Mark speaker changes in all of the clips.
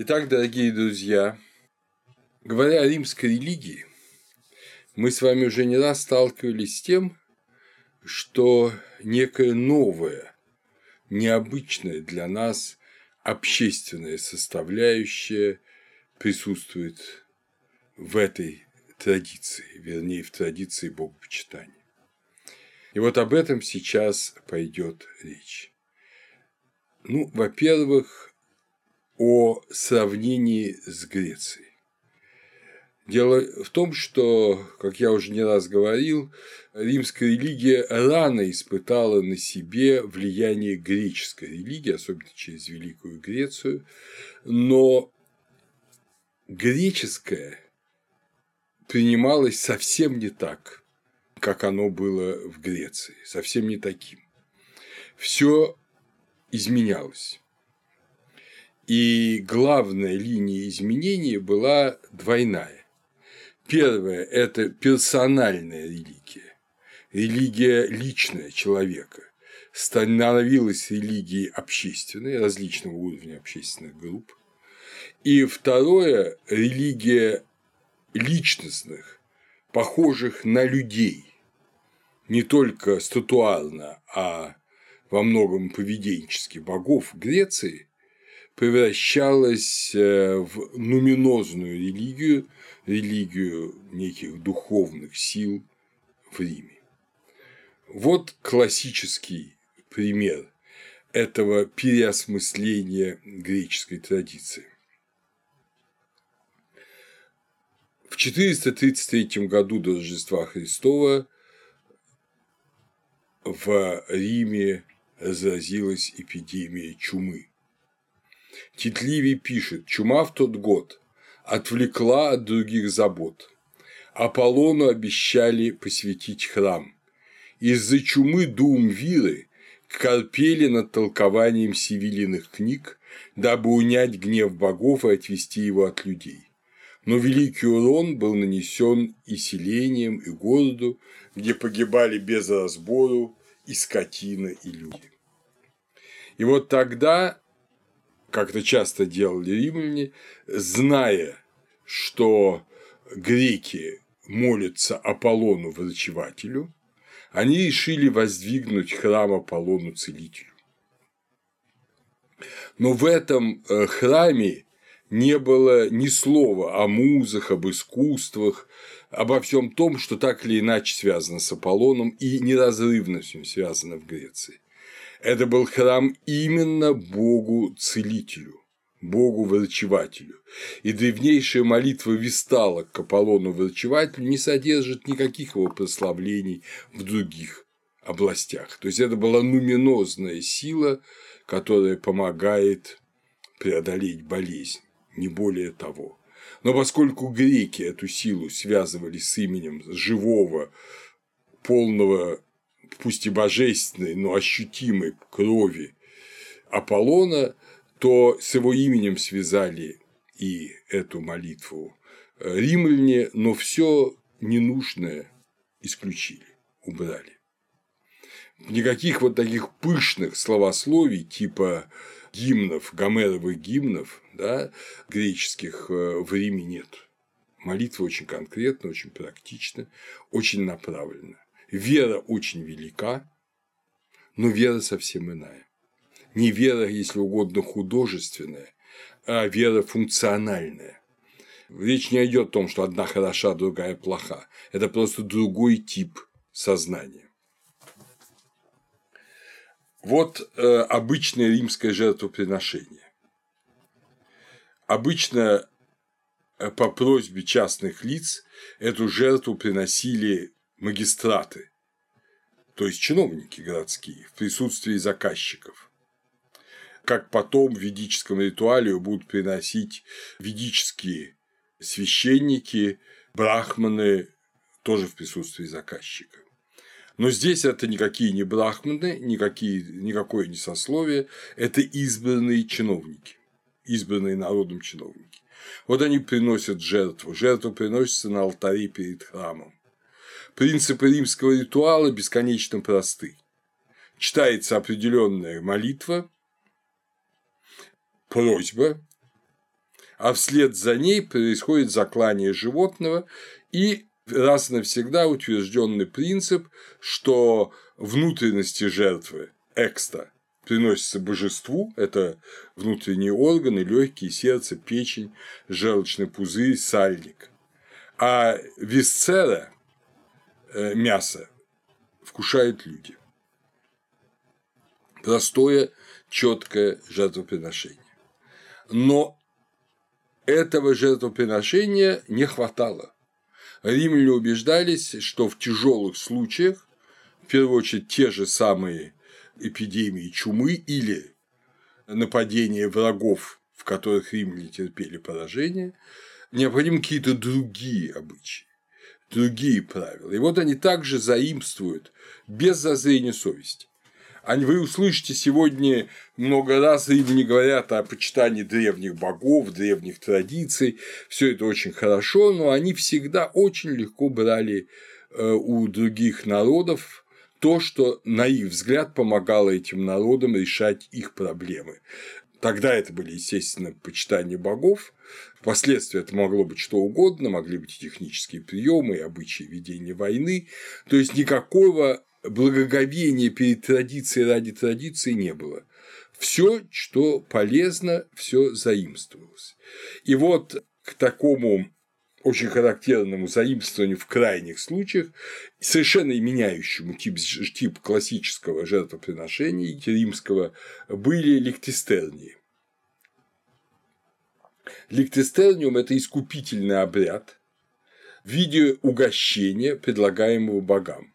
Speaker 1: Итак, дорогие друзья, говоря о римской религии, мы с вами уже не раз сталкивались с тем, что некое новое, необычное для нас общественная составляющая присутствует в этой традиции, вернее, в традиции богопочитания. И вот об этом сейчас пойдет речь. Ну, во-первых, о сравнении с Грецией. Дело в том, что, как я уже не раз говорил, римская религия рано испытала на себе влияние греческой религии, особенно через Великую Грецию, но греческое принималось совсем не так, как оно было в Греции, совсем не таким. Все изменялось. И главная линия изменения была двойная. Первое – это персональная религия, религия личная человека, становилась религией общественной, различного уровня общественных групп. И второе – религия личностных, похожих на людей, не только статуарно, а во многом поведенчески богов Греции, превращалась э, в нуминозную религию, религию неких духовных сил в Риме. Вот классический пример этого переосмысления греческой традиции. В 433 году до Рождества Христова в Риме разразилась эпидемия чумы. Титливий пишет, чума в тот год отвлекла от других забот. Аполлону обещали посвятить храм. Из-за чумы Дуумвиры корпели над толкованием сивилиных книг, дабы унять гнев богов и отвести его от людей. Но великий урон был нанесен и селением, и городу, где погибали без разбору и скотина, и люди. И вот тогда как это часто делали римляне, зная, что греки молятся Аполлону врачевателю, они решили воздвигнуть храм Аполлону целителю. Но в этом э, храме не было ни слова о музах, об искусствах, обо всем том, что так или иначе связано с Аполлоном и неразрывно с ним связано в Греции. Это был храм именно Богу-целителю, Богу-врачевателю. И древнейшая молитва Вистала к Аполлону-врачевателю не содержит никаких его прославлений в других областях. То есть это была нуминозная сила, которая помогает преодолеть болезнь, не более того. Но поскольку греки эту силу связывали с именем живого, полного пусть и божественной, но ощутимой крови Аполлона, то с его именем связали и эту молитву римляне, но все ненужное исключили, убрали. Никаких вот таких пышных словословий типа гимнов, гомеровых гимнов, да, греческих э, в Риме нет. Молитва очень конкретна, очень практична, очень направлена. Вера очень велика, но вера совсем иная. Не вера, если угодно, художественная, а вера функциональная. Речь не идет о том, что одна хороша, другая плоха. Это просто другой тип сознания. Вот э, обычное римское жертвоприношение. Обычно э, по просьбе частных лиц эту жертву приносили магистраты, то есть чиновники городские, в присутствии заказчиков. Как потом в ведическом ритуале будут приносить ведические священники, брахманы, тоже в присутствии заказчика. Но здесь это никакие не брахманы, никакие, никакое не сословие, это избранные чиновники, избранные народом чиновники. Вот они приносят жертву. Жертва приносится на алтаре перед храмом. Принципы римского ритуала бесконечно просты. Читается определенная молитва, просьба, а вслед за ней происходит заклание животного и раз навсегда утвержденный принцип, что внутренности жертвы экста приносятся божеству, это внутренние органы, легкие, сердце, печень, желчный пузырь, сальник. А висцера, мясо, вкушают люди. Простое, четкое жертвоприношение. Но этого жертвоприношения не хватало. Римляне убеждались, что в тяжелых случаях, в первую очередь те же самые эпидемии чумы или нападения врагов, в которых римляне терпели поражение, необходимы какие-то другие обычаи, другие правила. И вот они также заимствуют без зазрения совести. Вы услышите сегодня много раз римляне говорят о почитании древних богов, древних традиций. Все это очень хорошо, но они всегда очень легко брали э, у других народов то, что, на их взгляд, помогало этим народам решать их проблемы. Тогда это были, естественно, почитания богов, впоследствии это могло быть что угодно, могли быть и технические приемы, и обычаи ведения войны, то есть никакого благоговения перед традицией ради традиции не было. Все, что полезно, все заимствовалось. И вот к такому очень характерному заимствованию в крайних случаях, совершенно меняющему тип, тип классического жертвоприношения римского, были ликтистернии. Ликтистерниум – это искупительный обряд в виде угощения, предлагаемого богам.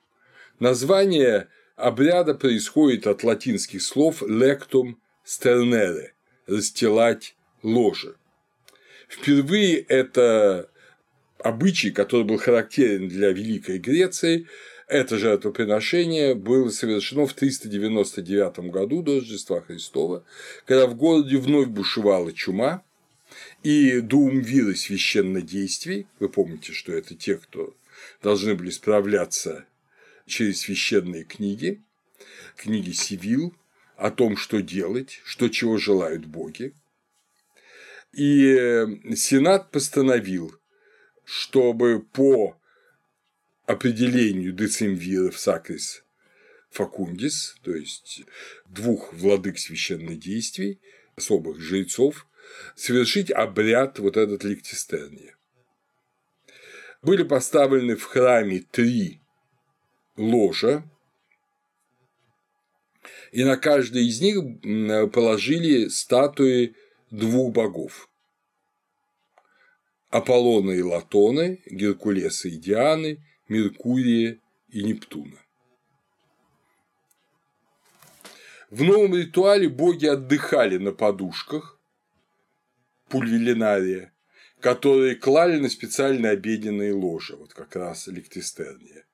Speaker 1: Название обряда происходит от латинских слов «lectum sternere» – «расстилать ложе». Впервые это обычай, который был характерен для Великой Греции, это жертвоприношение было совершено в 399 году до Рождества Христова, когда в городе вновь бушевала чума, и дуумвиры священнодействий, вы помните, что это те, кто должны были справляться через священные книги, книги Сивил, о том, что делать, что чего желают боги. И э, Сенат постановил, чтобы по определению децимвиров сакрис факундис, то есть двух владык священнодействий, особых жрецов, совершить обряд вот этот ликтистерния. Были поставлены в храме три ложа, и на каждой из них положили статуи двух богов. Аполлона и Латоны, Геркулеса и Дианы, Меркурия и Нептуна. В новом ритуале боги отдыхали на подушках пульвелинария, которые клали на специальные обеденные ложи, вот как раз электристерния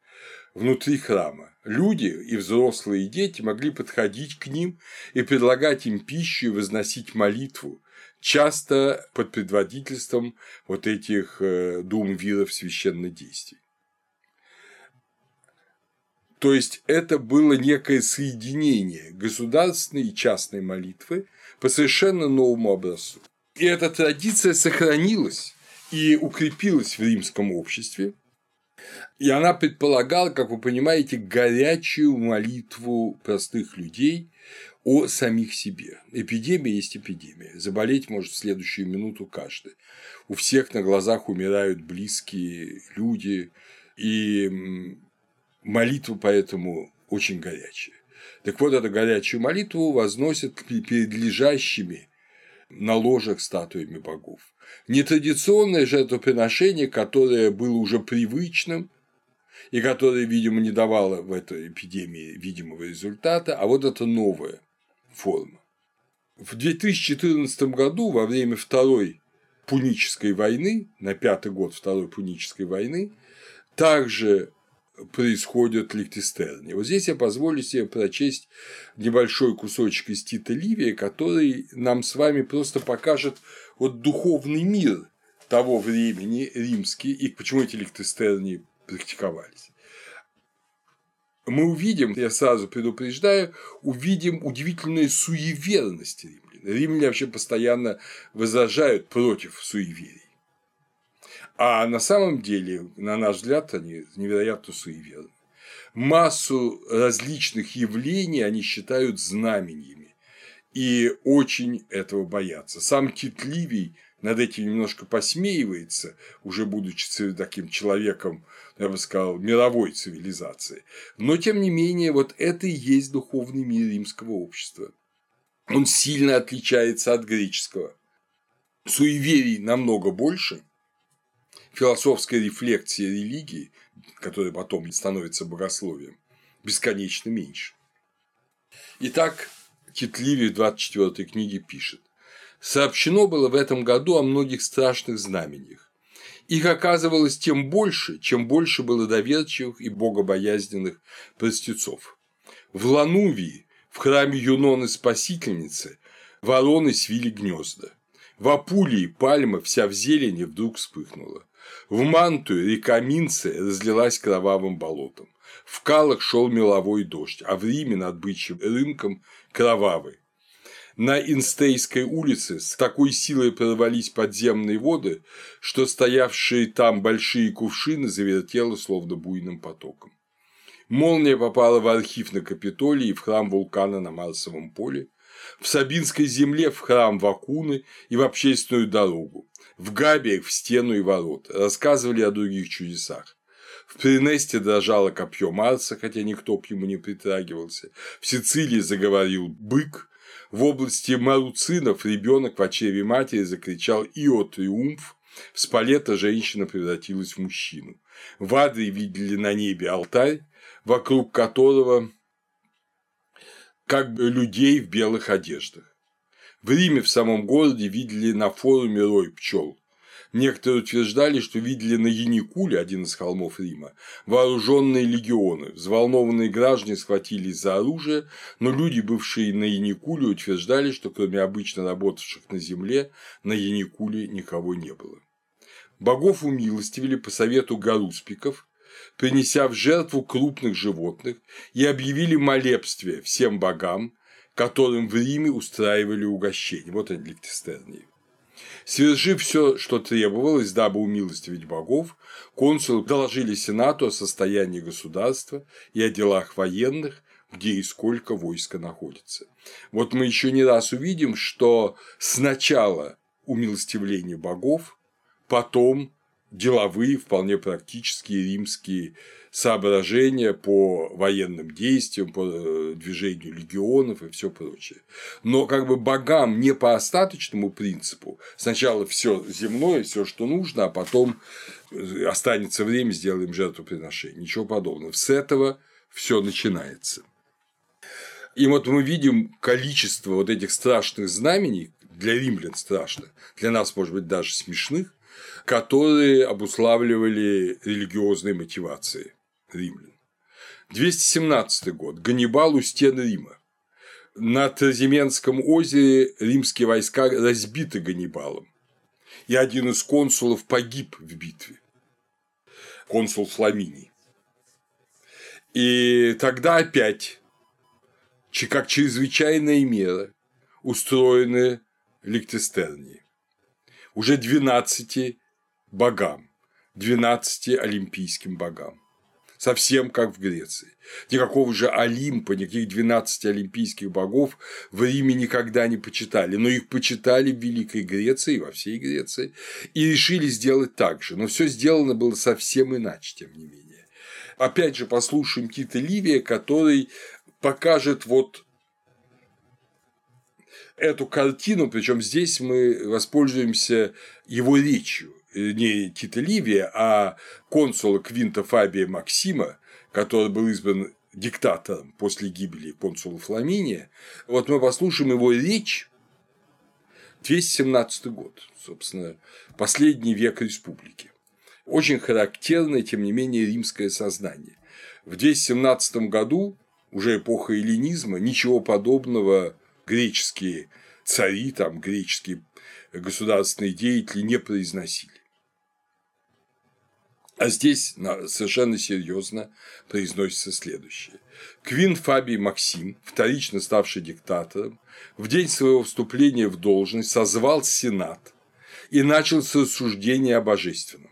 Speaker 1: внутри храма. Люди и взрослые и дети могли подходить к ним и предлагать им пищу и возносить молитву, часто под предводительством вот этих э, думвиров священнодействий. То есть это было некое соединение государственной и частной молитвы по совершенно новому образцу. И эта традиция сохранилась и укрепилась в римском обществе, и она предполагала, как вы понимаете, горячую молитву простых людей о самих себе. Эпидемия есть эпидемия. Заболеть может в следующую минуту каждый. У всех на глазах умирают близкие люди, и молитва поэтому очень горячая. Так вот, эту горячую молитву возносят перед лежащими на ложах статуями богов. Нетрадиционное жертвоприношение, которое было уже привычным, и которое, видимо, не давало в этой эпидемии видимого результата, а вот это новая форма. В 2014 году, во время Второй Пунической войны, на пятый год Второй Пунической войны, также происходят ликтистерни. Вот здесь я позволю себе прочесть небольшой кусочек из Тита Ливия, который нам с вами просто покажет вот духовный мир того времени римский и почему эти ликтистерни практиковались. Мы увидим, я сразу предупреждаю, увидим удивительную суеверность римлян. Римляне вообще постоянно возражают против суеверий. А на самом деле, на наш взгляд, они невероятно суеверны. Массу различных явлений они считают знамениями и очень этого боятся. Сам Тит Ливий над этим немножко посмеивается, уже будучи таким человеком, я бы сказал, мировой цивилизации. Но, тем не менее, вот это и есть духовный мир римского общества. Он сильно отличается от греческого. Суеверий намного больше, философская рефлексия религии, которая потом становится богословием, бесконечно меньше. Итак, Титливий в 24 книге пишет. Сообщено было в этом году о многих страшных знамениях. Их оказывалось тем больше, чем больше было доверчивых и богобоязненных простецов. В Ланувии, в храме Юноны Спасительницы, вороны свили гнезда. В Апулии пальма вся в зелени вдруг вспыхнула. В Мантую река Минце разлилась кровавым болотом. В Калах шел меловой дождь, а в Риме над бычьим рынком – кровавый. На Инстейской улице с такой силой прорвались подземные воды, что стоявшие там большие кувшины завертело словно буйным потоком. Молния попала в архив на Капитолии и в храм вулкана на Марсовом поле, в Сабинской земле в храм Вакуны и в общественную дорогу, в Габиях в стену и ворот, рассказывали о других чудесах. В Принесте дрожало копье Марса, хотя никто к нему не притрагивался. В Сицилии заговорил бык, в области Маруцинов ребенок в очреве матери закричал «Ио триумф!», в Спалета женщина превратилась в мужчину. В Адре видели на небе алтарь, вокруг которого как бы людей в белых одеждах. В Риме в самом городе видели на форуме рой пчел. Некоторые утверждали, что видели на Яникуле, один из холмов Рима, вооруженные легионы. Взволнованные граждане схватились за оружие, но люди, бывшие на Яникуле, утверждали, что кроме обычно работавших на земле, на Яникуле никого не было. Богов умилостивили по совету гаруспиков, принеся в жертву крупных животных и объявили молебствие всем богам, которым в Риме устраивали угощение. Вот они ликтестернии. Свершив все, что требовалось, дабы умилостивить богов, консулы доложили Сенату о состоянии государства и о делах военных, где и сколько войска находится. Вот мы еще не раз увидим, что сначала умилостивление богов, потом деловые, вполне практические римские соображения по военным действиям, по э, движению легионов и все прочее. Но как бы богам не по остаточному принципу, сначала все земное, все, что нужно, а потом э, останется время, сделаем жертвоприношение. Ничего подобного. С этого все начинается. И вот мы видим количество вот этих страшных знамений, для римлян страшных, для нас, может быть, даже смешных, которые обуславливали религиозные мотивации римлян. 217 год. Ганнибал у стен Рима. На Тразименском озере римские войска разбиты Ганнибалом, и один из консулов погиб в битве. Консул Фламиний. И тогда опять, как чрезвычайная мера, устроены ликтестернии. Уже 12 богам, 12 олимпийским богам совсем как в Греции. Никакого же Олимпа, никаких 12 олимпийских богов в Риме никогда не почитали, но их почитали в Великой Греции, во всей Греции, и решили сделать так же. Но все сделано было совсем иначе, тем не менее. Опять же, послушаем Тита Ливия, который покажет вот эту картину, причем здесь мы воспользуемся его речью. Не Тита Ливия, а консула Квинта Фабия Максима, который был избран диктатором после гибели консула Фламиния. Вот мы послушаем его речь 217 год, собственно, последний век республики. Очень характерное, тем не менее, римское сознание. В 217 году, уже эпоха эллинизма, ничего подобного греческие цари, там, греческие государственные деятели не произносили. А здесь совершенно серьезно произносится следующее. Квин Фабий Максим, вторично ставший диктатором, в день своего вступления в должность созвал Сенат и начал с рассуждения о божественном.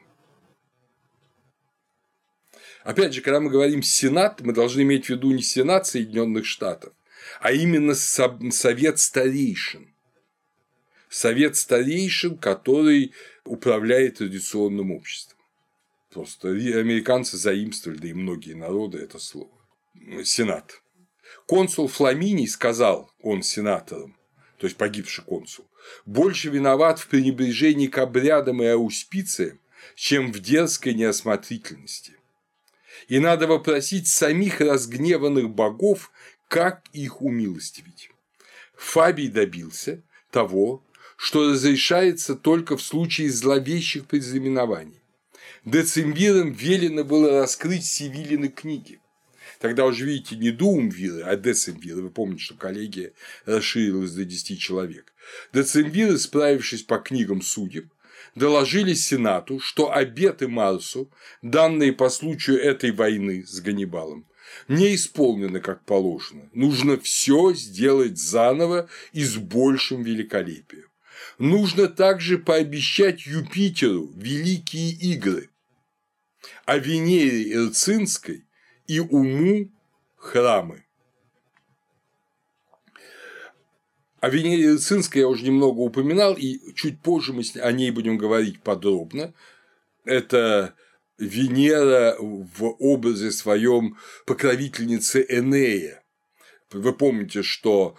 Speaker 1: Опять же, когда мы говорим Сенат, мы должны иметь в виду не Сенат Соединенных Штатов, а именно Совет старейшин. Совет старейшин, который управляет традиционным обществом. Просто американцы заимствовали, да и многие народы это слово. Сенат. Консул Фламиний сказал, он сенатором, то есть погибший консул, больше виноват в пренебрежении к обрядам и ауспициям, чем в дерзкой неосмотрительности. И надо вопросить самих разгневанных богов, как их умилостивить. Фабий добился того, что разрешается только в случае зловещих предзнаменований Децимвирам велено было раскрыть Севилины книги. Тогда уже, видите, не Дуумвиры, а Децимвиры. Вы помните, что коллегия расширилась до 10 человек. Децимвиры, справившись по книгам судеб, доложили Сенату, что обеты Марсу, данные по случаю этой войны с Ганнибалом, не исполнены как положено. Нужно все сделать заново и с большим великолепием. Нужно также пообещать Юпитеру великие игры, о Венере Ирцинской и уму храмы. О Венере Ирцинской я уже немного упоминал, и чуть позже мы о ней будем говорить подробно. Это Венера в образе своем покровительницы Энея. Вы помните, что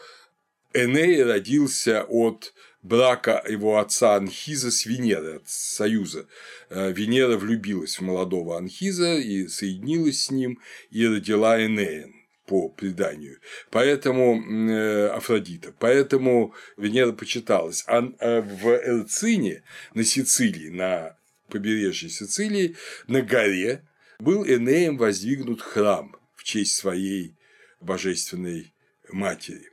Speaker 1: Эней родился от брака его отца Анхиза с Венерой, от союза. Э, Венера влюбилась в молодого Анхиза и соединилась с ним и родила Энеен по преданию. Поэтому э, Афродита. Поэтому Венера почиталась. А в Эрцине, на Сицилии, на побережье Сицилии, на горе был Энеем воздвигнут храм в честь своей божественной матери.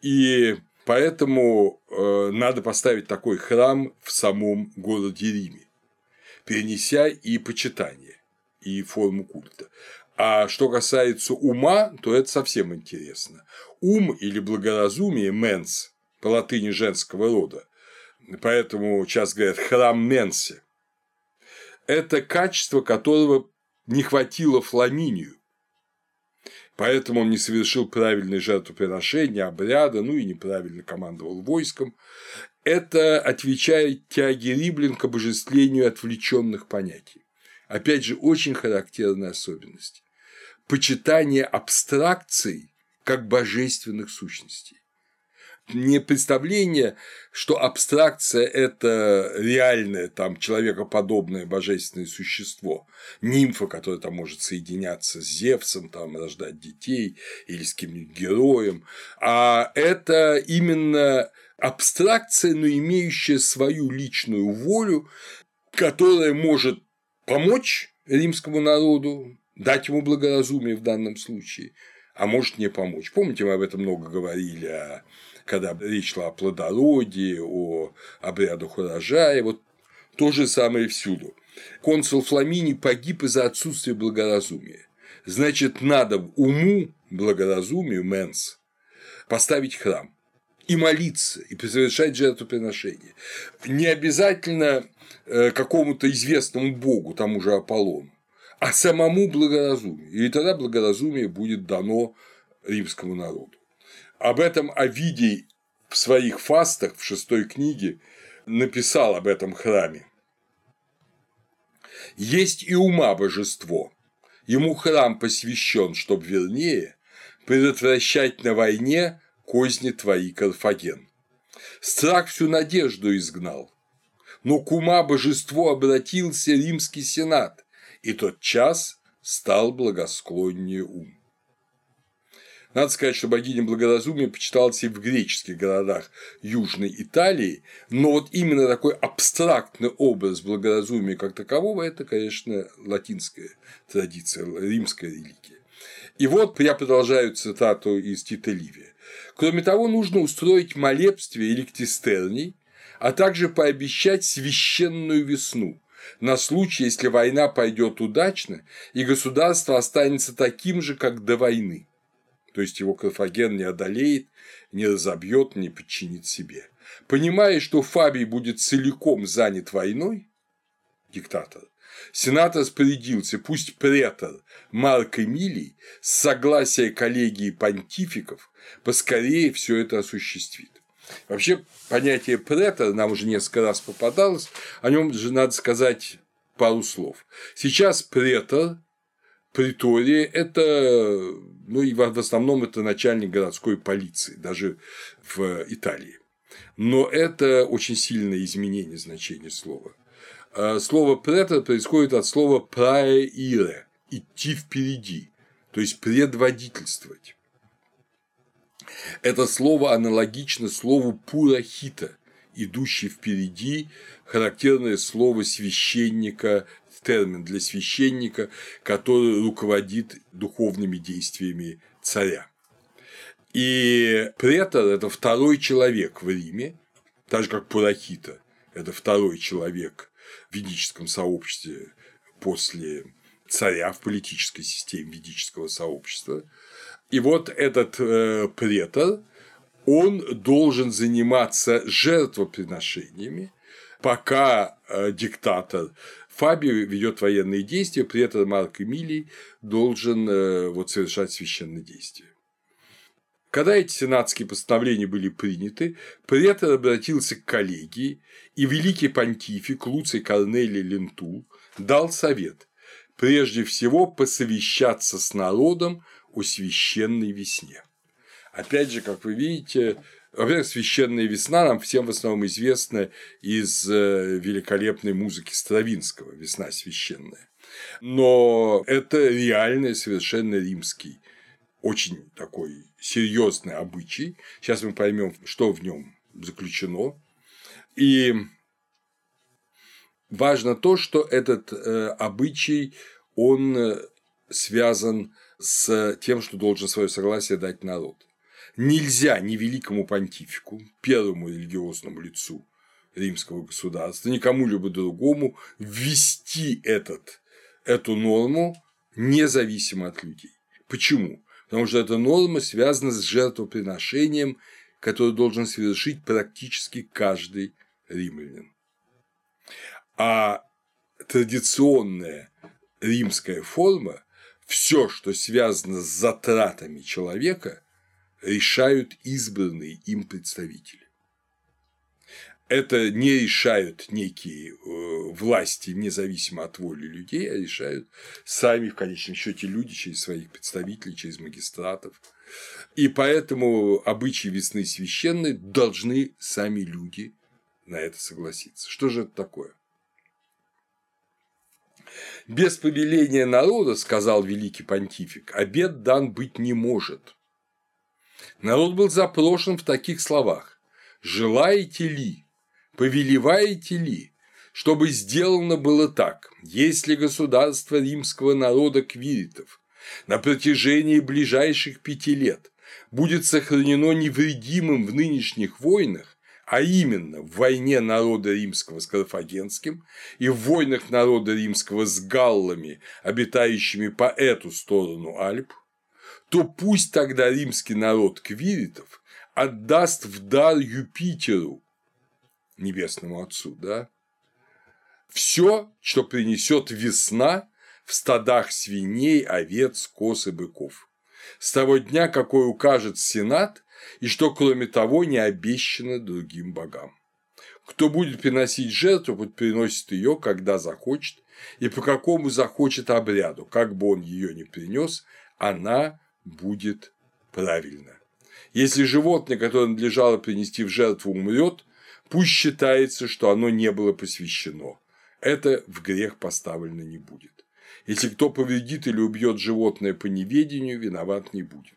Speaker 1: И Поэтому э, надо поставить такой храм в самом городе Риме, перенеся и почитание, и форму культа. А что касается ума, то это совсем интересно. Ум или благоразумие – менс, по латыни женского рода, поэтому сейчас говорят храм Менси. Это качество, которого не хватило Фламинию, Поэтому он не совершил правильные жертвоприношения, обряда, ну и неправильно командовал войском. Это отвечает тяге римлян к обожествлению отвлеченных понятий. Опять же, очень характерная особенность. Почитание абстракций как божественных сущностей не представление, что абстракция – это реальное там человекоподобное божественное существо, нимфа, которая там может соединяться с Зевсом, там рождать детей или с каким-нибудь героем, а это именно абстракция, но имеющая свою личную волю, которая может помочь римскому народу, дать ему благоразумие в данном случае, а может не помочь. Помните, мы об этом много говорили, о когда речь шла о плодородии, о обрядах урожая, вот то же самое всюду. Консул Фламини погиб из-за отсутствия благоразумия. Значит, надо уму, благоразумию, менс, поставить храм и молиться, и совершать жертвоприношение. Не обязательно э, какому-то известному богу, тому же Аполлону, а самому благоразумию. И тогда благоразумие будет дано римскому народу. Об этом Овидий в своих фастах в шестой книге написал об этом храме. Есть и ума божество, ему храм посвящен, чтоб вернее предотвращать на войне козни твои Карфаген. Страх всю надежду изгнал, но к ума божество обратился римский сенат, и тот час стал благосклоннее ум. Надо сказать, что богиня благоразумия почиталась и в греческих городах Южной Италии, но вот именно такой абстрактный образ благоразумия как такового – это, конечно, латинская традиция, римская религия. И вот я продолжаю цитату из Тита Ливия. Кроме того, нужно устроить молебствие или ктистерний, а также пообещать священную весну, на случай, если война пойдет удачно, и государство останется таким же, как до войны. То есть его Карфаген не одолеет, не разобьет, не подчинит себе. Понимая, что Фабий будет целиком занят войной, диктатор, Сенат распорядился, пусть претор Марк Эмилий с согласия коллегии понтификов поскорее все это осуществит. Вообще, понятие претор нам уже несколько раз попадалось, о нем же надо сказать пару слов. Сейчас претор, притория – это, ну и в основном это начальник городской полиции, даже в Италии. Но это очень сильное изменение значения слова. А слово претор происходит от слова праеире – идти впереди, то есть предводительствовать. Это слово аналогично слову пурахита, идущий впереди, характерное слово священника, термин для священника, который руководит духовными действиями царя. И претор – это второй человек в Риме, так же как Пурахита – это второй человек в ведическом сообществе после царя в политической системе ведического сообщества. И вот этот э, претор, он должен заниматься жертвоприношениями, пока э, диктатор Фабио ведет военные действия, претор Марк Эмилий должен э, вот, совершать священные действия. Когда эти сенатские постановления были приняты, претор обратился к коллегии, и великий понтифик Луций Корнелий Лентул дал совет прежде всего посовещаться с народом о священной весне. Опять же, как вы видите, во-первых, священная весна нам всем в основном известна из э, великолепной музыки Стравинского «Весна священная». Но это реальный совершенно римский, очень такой серьезный обычай. Сейчас мы поймем, что в нем заключено. И важно то, что этот э, обычай, он э, связан с тем, что должен свое согласие дать народ. Нельзя ни великому понтифику, первому религиозному лицу римского государства, ни кому-либо другому ввести этот, эту норму независимо от людей. Почему? Потому что эта норма связана с жертвоприношением, которое должен совершить практически каждый римлянин. А традиционная римская форма все, что связано с затратами человека, решают избранные им представители. Это не решают некие э, власти, независимо от воли людей, а решают сами, в конечном счете, люди через своих представителей, через магистратов. И поэтому обычаи весны священной должны сами люди на это согласиться. Что же это такое? Без повеления народа, сказал великий понтифик, обед дан быть не может. Народ был запрошен в таких словах. «Желаете ли, повелеваете ли, чтобы сделано было так, если государство римского народа квиритов? На протяжении ближайших пяти лет будет сохранено невредимым в нынешних войнах, а именно в войне народа римского с Карфагенским и в войнах народа римского с галлами, обитающими по эту сторону Альп, то пусть тогда римский народ квиритов отдаст в дар Юпитеру, небесному отцу, да, все, что принесет весна в стадах свиней, овец, коз и быков. С того дня, какой укажет Сенат, и что, кроме того, не обещано другим богам. Кто будет приносить жертву, пусть приносит ее, когда захочет, и по какому захочет обряду, как бы он ее ни принес, она будет правильна. Если животное, которое надлежало принести в жертву, умрет, пусть считается, что оно не было посвящено. Это в грех поставлено не будет. Если кто повредит или убьет животное по неведению, виноват не будет.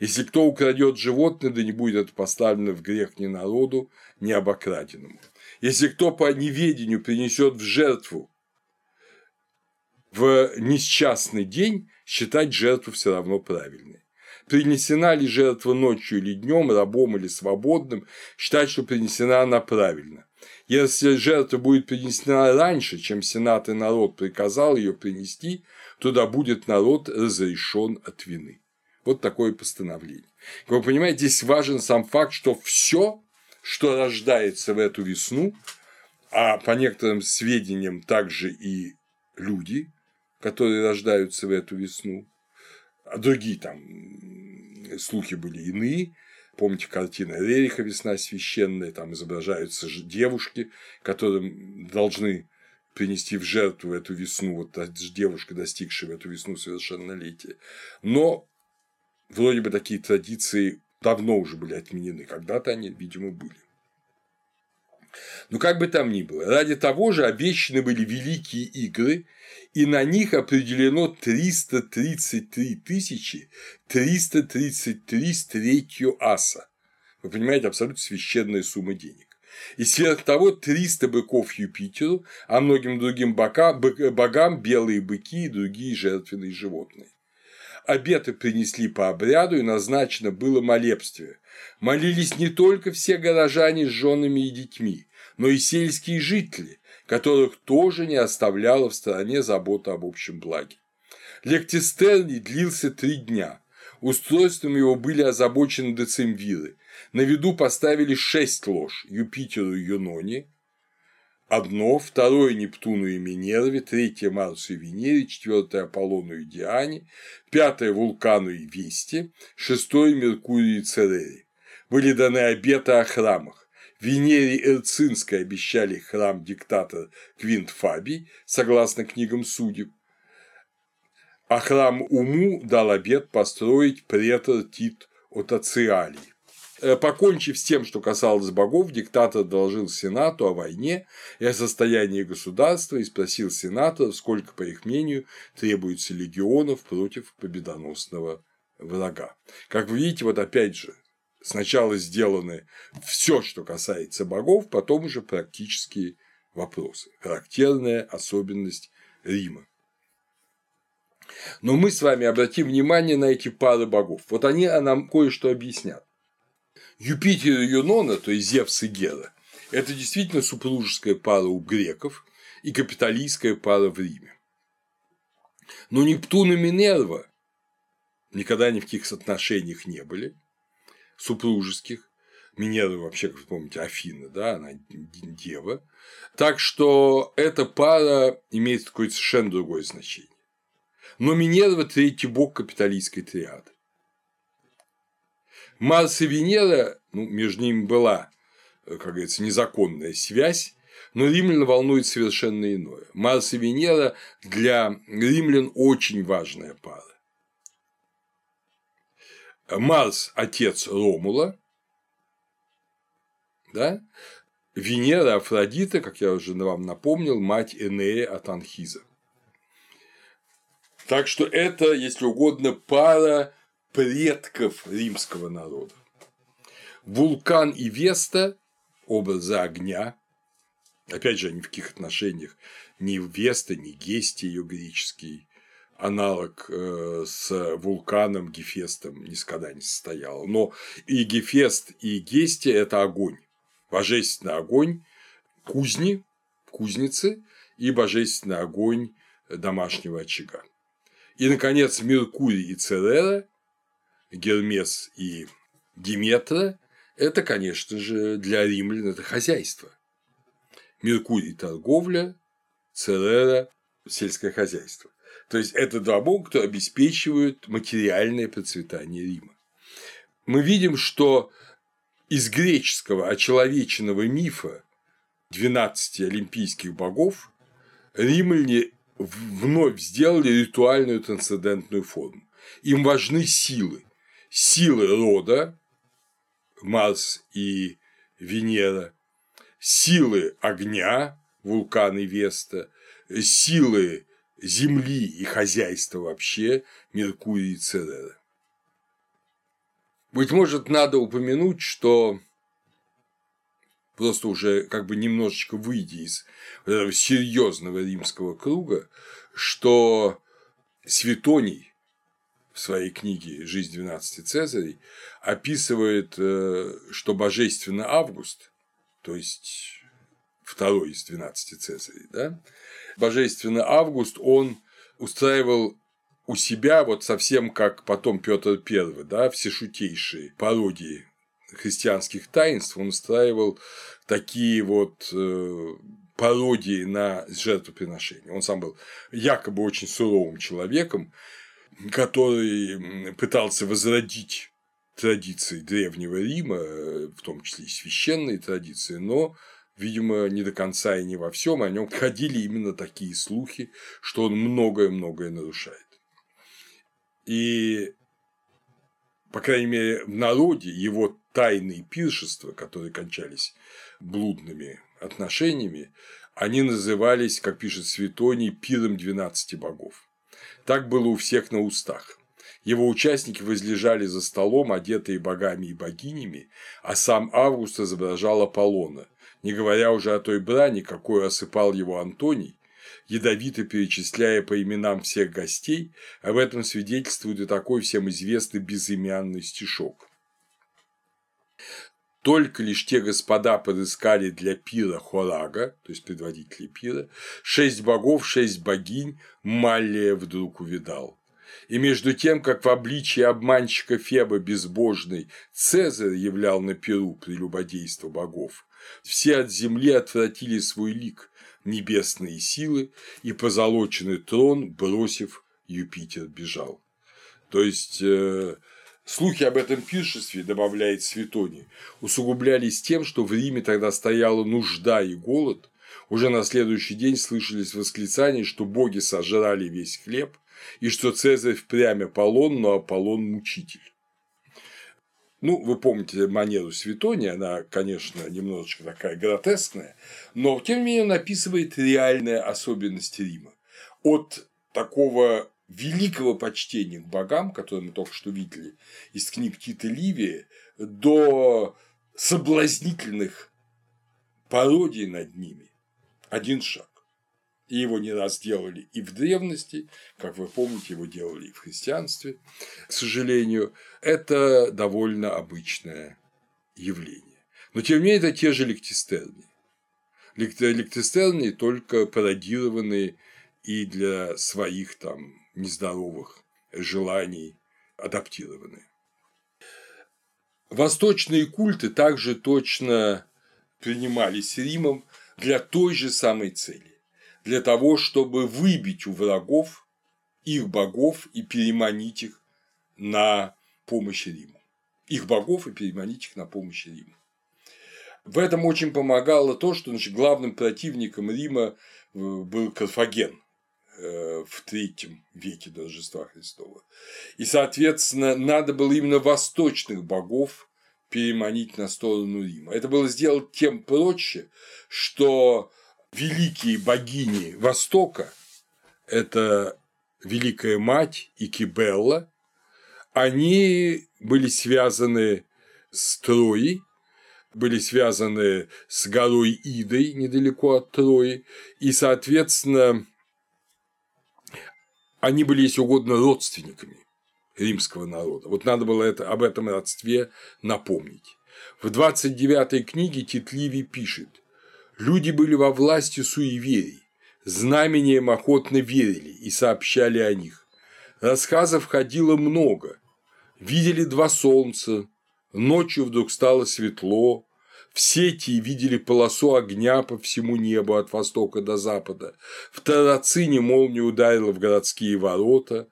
Speaker 1: Если кто украдет животное, да не будет это поставлено в грех ни народу, ни обокраденному. Если кто по неведению принесет в жертву в несчастный день, считать жертву все равно правильной. Принесена ли жертва ночью или днем, рабом или свободным, считать, что принесена она правильно. Если жертва будет принесена раньше, чем Сенат и народ приказал ее принести, туда будет народ разрешен от вины. Вот такое постановление. Как вы понимаете, здесь важен сам факт, что все, что рождается в эту весну, а по некоторым сведениям также и люди, которые рождаются в эту весну, а другие там слухи были иные, Помните картина Рериха «Весна священная», там изображаются девушки, которым должны принести в жертву эту весну, вот девушка, достигшая в эту весну совершеннолетия. Но вроде бы такие традиции давно уже были отменены, когда-то они, видимо, были. Но как бы там ни было, ради того же обещаны были великие игры, и на них определено 333 тысячи 333 с третью аса. Вы понимаете, абсолютно священная сумма денег. И сверх того 300 быков Юпитеру, а многим другим богам белые быки и другие жертвенные животные. Обеты принесли по обряду, и назначено было молебствие. Молились не только все горожане с женами и детьми, но и сельские жители, которых тоже не оставляла в стороне забота об общем благе. Лектистерний длился три дня. Устройством его были озабочены децимвиры. На виду поставили шесть лож Юпитеру и Юноне, одно, второе Нептуну и Минерве, третье Марсу и Венере, четвертое Аполлону и Диане, пятое Вулкану и Весте, шестое Меркурию и Церере. Были даны обеты о храмах. Венере Эрцинской обещали храм диктатор Квинт Фабий, согласно книгам судеб, а храм Уму дал обет построить претор Тит от Ациалии. Э, покончив с тем, что касалось богов, диктатор доложил Сенату о войне и о состоянии государства и спросил сенаторов, сколько, по их мнению, требуется легионов против победоносного врага. Как вы видите, вот опять же, Сначала сделаны все, что касается богов, потом уже практические вопросы. Характерная особенность Рима. Но мы с вами обратим внимание на эти пары богов. Вот они нам кое-что объяснят. Юпитер и Юнона, то есть Зевс и Гера, это действительно супружеская пара у греков и капиталистская пара в Риме. Но Нептун и Минерва никогда ни в каких отношениях не были – супружеских. Минерва вообще, как вы помните, Афина, да, она дева. Так что эта пара имеет какое-то совершенно другое значение. Но Минерва – третий бог капиталистской триады. Марс и Венера, ну, между ними была, как говорится, незаконная связь, но римлян волнует совершенно иное. Марс и Венера для римлян очень важная пара. Марс – отец Ромула, да? Венера Афродита, как я уже вам напомнил, мать Энея от Анхиза. Так что это, если угодно, пара предков римского народа. Вулкан и Веста – образы огня. Опять же, ни в каких отношениях ни Веста, ни Гести ее греческий аналог э, с вулканом Гефестом никогда не состоял. Но и Гефест, и Гестия – это огонь. Божественный огонь кузни, кузницы и божественный огонь домашнего очага. И, наконец, Меркурий и Церера, Гермес и Диметра – это, конечно же, для римлян это хозяйство. Меркурий – торговля, Церера – сельское хозяйство. То есть это два бога, кто обеспечивают материальное процветание Рима. Мы видим, что из греческого очеловеченного мифа 12 олимпийских богов римляне вновь сделали ритуальную трансцендентную форму. Им важны силы. Силы рода, Марс и Венера, силы огня, вулкан и Веста, силы земли и хозяйства вообще Меркурий и Церера. Быть может, надо упомянуть, что просто уже как бы немножечко выйдя из серьезного римского круга, что Светоний в своей книге «Жизнь 12 Цезарей» описывает, э, что божественный Август, то есть второй из 12 Цезарей, да, божественный Август, он устраивал у себя вот совсем как потом Петр I, да, всешутейшие пародии христианских таинств, он устраивал такие вот э, пародии на жертвоприношение. Он сам был якобы очень суровым человеком, который пытался возродить традиции Древнего Рима, в том числе и священные традиции, но, видимо, не до конца и не во всем о нем ходили именно такие слухи, что он многое-многое нарушает. И, по крайней мере, в народе его тайные пиршества, которые кончались блудными отношениями, они назывались, как пишет Светоний, пиром 12 богов. Так было у всех на устах. Его участники возлежали за столом, одетые богами и богинями, а сам Август изображал Аполлона, не говоря уже о той брани, какой осыпал его Антоний, ядовито перечисляя по именам всех гостей, об этом свидетельствует и такой всем известный безымянный стишок. Только лишь те господа подыскали для пира Хорага, то есть предводителей пира, шесть богов, шесть богинь Маллия вдруг увидал. И между тем, как в обличии обманщика Феба безбожный Цезарь являл на Перу прелюбодейство богов, все от земли отвратили свой лик, небесные силы, и позолоченный трон, бросив, Юпитер бежал. То есть, э, слухи об этом пиршестве, добавляет Светоний, усугублялись тем, что в Риме тогда стояла нужда и голод, уже на следующий день слышались восклицания, что боги сожрали весь хлеб, и что Цезарь впрямь Аполлон, но Аполлон – мучитель. Ну, вы помните манеру Светония, она, конечно, немножечко такая гротескная, но тем не менее он описывает реальные особенности Рима. От такого великого почтения к богам, которое мы только что видели из книг Тита Ливия, до соблазнительных пародий над ними. Один шаг. И его не раз делали и в древности, как вы помните, его делали и в христианстве, к сожалению. Это довольно обычное явление. Но тем не менее, это те же лектистерни. Лектистерни только пародированные и для своих там нездоровых желаний адаптированы. Восточные культы также точно принимались Римом для той же самой цели для того, чтобы выбить у врагов их богов и переманить их на помощь Риму. Их богов и переманить их на помощь Риму. В этом очень помогало то, что значит, главным противником Рима э, был Карфаген э, в третьем веке до Рождества Христова. И, соответственно, надо было именно восточных богов переманить на сторону Рима. Это было сделать тем проще, что великие богини Востока – это Великая Мать и Кибелла, они были связаны с Троей, были связаны с горой Идой недалеко от Трои, и, соответственно, они были, если угодно, родственниками римского народа. Вот надо было это, об этом родстве напомнить. В 29-й книге Тит Ливий пишет – Люди были во власти суеверий, знамениям охотно верили и сообщали о них. Рассказов ходило много. Видели два солнца, ночью вдруг стало светло, в сети видели полосу огня по всему небу от востока до запада, в Тарацине молния ударила в городские ворота,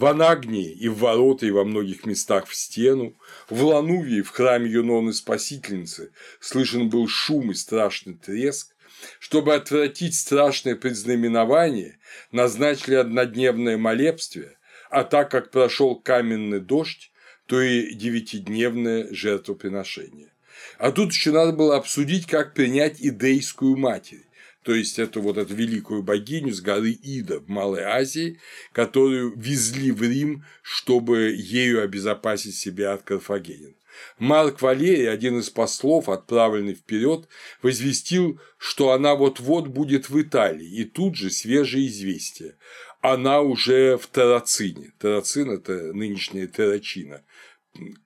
Speaker 1: в Анагнии и в ворота, и во многих местах в стену, в Ланувии, в храме Юноны Спасительницы, слышен был шум и страшный треск. Чтобы отвратить страшное предзнаменование, назначили однодневное молебствие, а так как прошел каменный дождь, то и девятидневное жертвоприношение. А тут еще надо было обсудить, как принять идейскую матерь то есть эту вот эту великую богиню с горы Ида в Малой Азии, которую везли в Рим, чтобы ею обезопасить себя от карфагенин. Марк Валерий, один из послов, отправленный вперед, возвестил, что она вот-вот будет в Италии, и тут же свежее известие. Она уже в Тарацине. Тарацин – это нынешняя Тарачина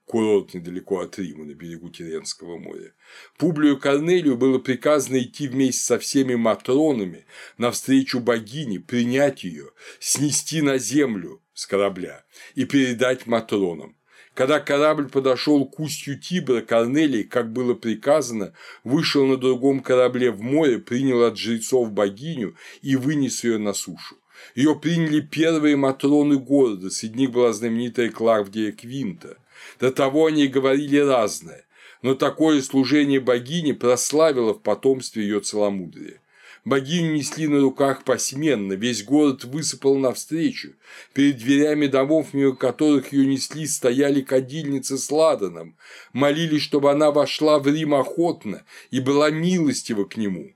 Speaker 1: курорт недалеко от Рима, на берегу Тиренского моря. Публию Корнелию было приказано идти вместе со всеми матронами навстречу богине, принять ее, снести на землю с корабля и передать матронам. Когда корабль подошел к устью Тибра, Корнелий, как было приказано, вышел на другом корабле в море, принял от жрецов богиню и вынес ее на сушу. Ее приняли первые матроны города, среди них была знаменитая Клавдия Квинта. До того они говорили разное, но такое служение богине прославило в потомстве ее целомудрие. Богиню несли на руках посменно, весь город высыпал навстречу. Перед дверями домов, мимо которых ее несли, стояли кадильницы с ладаном, молились, чтобы она вошла в Рим охотно и была милостива к нему.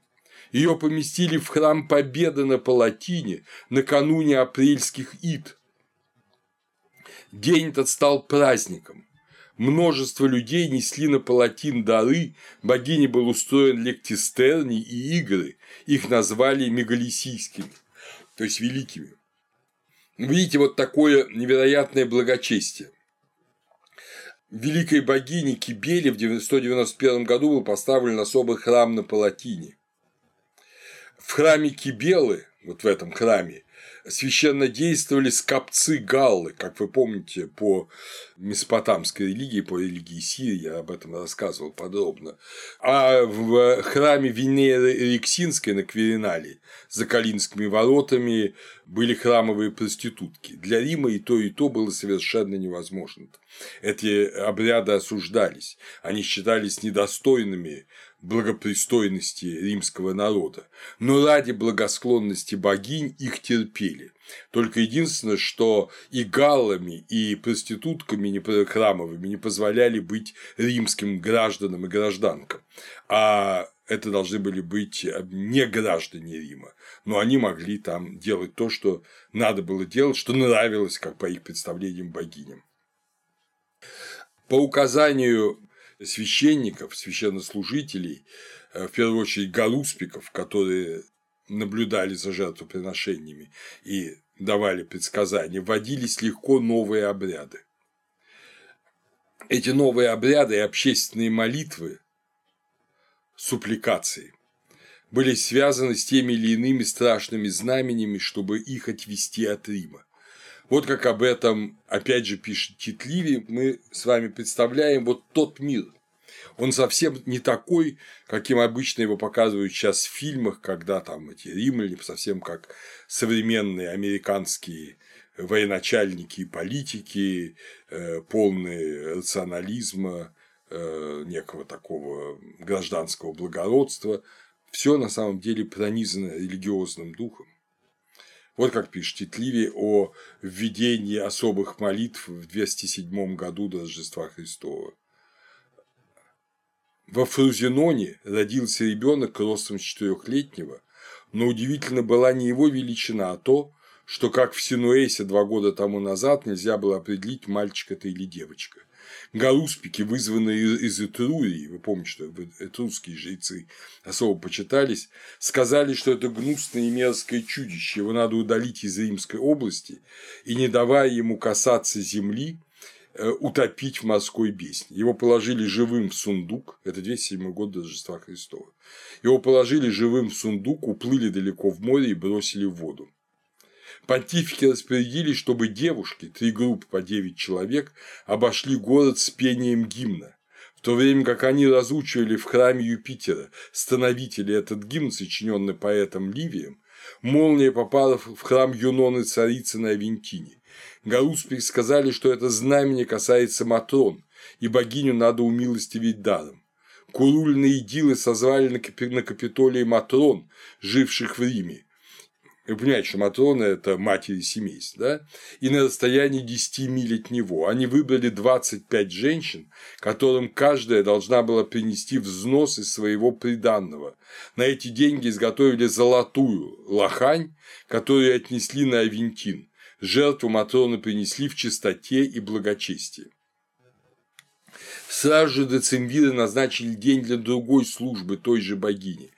Speaker 1: Ее поместили в храм Победы на Палатине накануне апрельских ид. День этот стал праздником. Множество людей несли на палатин дары, богине был устроен лектистерни и игры, их назвали мегалисийскими, то есть великими. Видите, вот такое невероятное благочестие. Великой богине Кибеле в 191 году был поставлен особый храм на Палатине. В храме Кибелы, вот в этом храме, священно действовали скопцы галлы, как вы помните, по месопотамской религии, по религии Сирии, я об этом рассказывал подробно. А в храме Венеры Эриксинской на Кверинале за Калинскими воротами были храмовые проститутки. Для Рима и то, и то было совершенно невозможно. Эти обряды осуждались, они считались недостойными благопристойности римского народа, но ради благосклонности богинь их терпели. Только единственное, что и галлами, и проститутками храмовыми не позволяли быть римским гражданам и гражданкам, а это должны были быть не граждане Рима, но они могли там делать то, что надо было делать, что нравилось, как по их представлениям, богиням. По указанию священников, священнослужителей, э, в первую очередь галуспиков, которые наблюдали за жертвоприношениями и давали предсказания, вводились легко новые обряды. Эти новые обряды и общественные молитвы, суппликации, были связаны с теми или иными страшными знаменями, чтобы их отвести от Рима. Вот как об этом, опять же, пишет Тит Ливи, мы с вами представляем вот тот мир. Он совсем не такой, каким обычно его показывают сейчас в фильмах, когда там эти римляне совсем как современные американские военачальники и политики, э, полные рационализма, некого такого гражданского благородства. Все на самом деле пронизано религиозным духом. Вот как пишет Титливи о введении особых молитв в 207 году до Рождества Христова. Во Фрузиноне родился ребенок ростом четырехлетнего, но удивительно была не его величина, а то, что как в Синуэсе два года тому назад нельзя было определить, мальчик это или девочка. Галуспики, вызванные из Этрурии, вы помните, что этрусские жрецы особо почитались, сказали, что это гнусное и мерзкое чудище, его надо удалить из Римской области и, не давая ему касаться земли, э, утопить в морской бездне. Его положили живым в сундук, это 207 год до Рождества Христова. Его положили живым в сундук, уплыли далеко в море и бросили в воду. Понтифики распорядились, чтобы девушки, три группы по девять человек, обошли город с пением гимна, в то время как они разучивали в храме Юпитера, становители этот гимн, сочиненный поэтом Ливием, молния попала в храм Юноны царицы на Авентине. Гаруспик сказали, что это знамение касается Матрон, и богиню надо умилостивить даром. Курульные идилы созвали на Капитолии Матрон, живших в Риме, вы понимаете, что Матроны – это матери семейств, да? И на расстоянии 10 миль от него они выбрали 25 женщин, которым каждая должна была принести взнос из своего приданного. На эти деньги изготовили золотую лохань, которую отнесли на Авентин. Жертву Матроны принесли в чистоте и благочестии. Сразу же децимвиры назначили день для другой службы той же богини.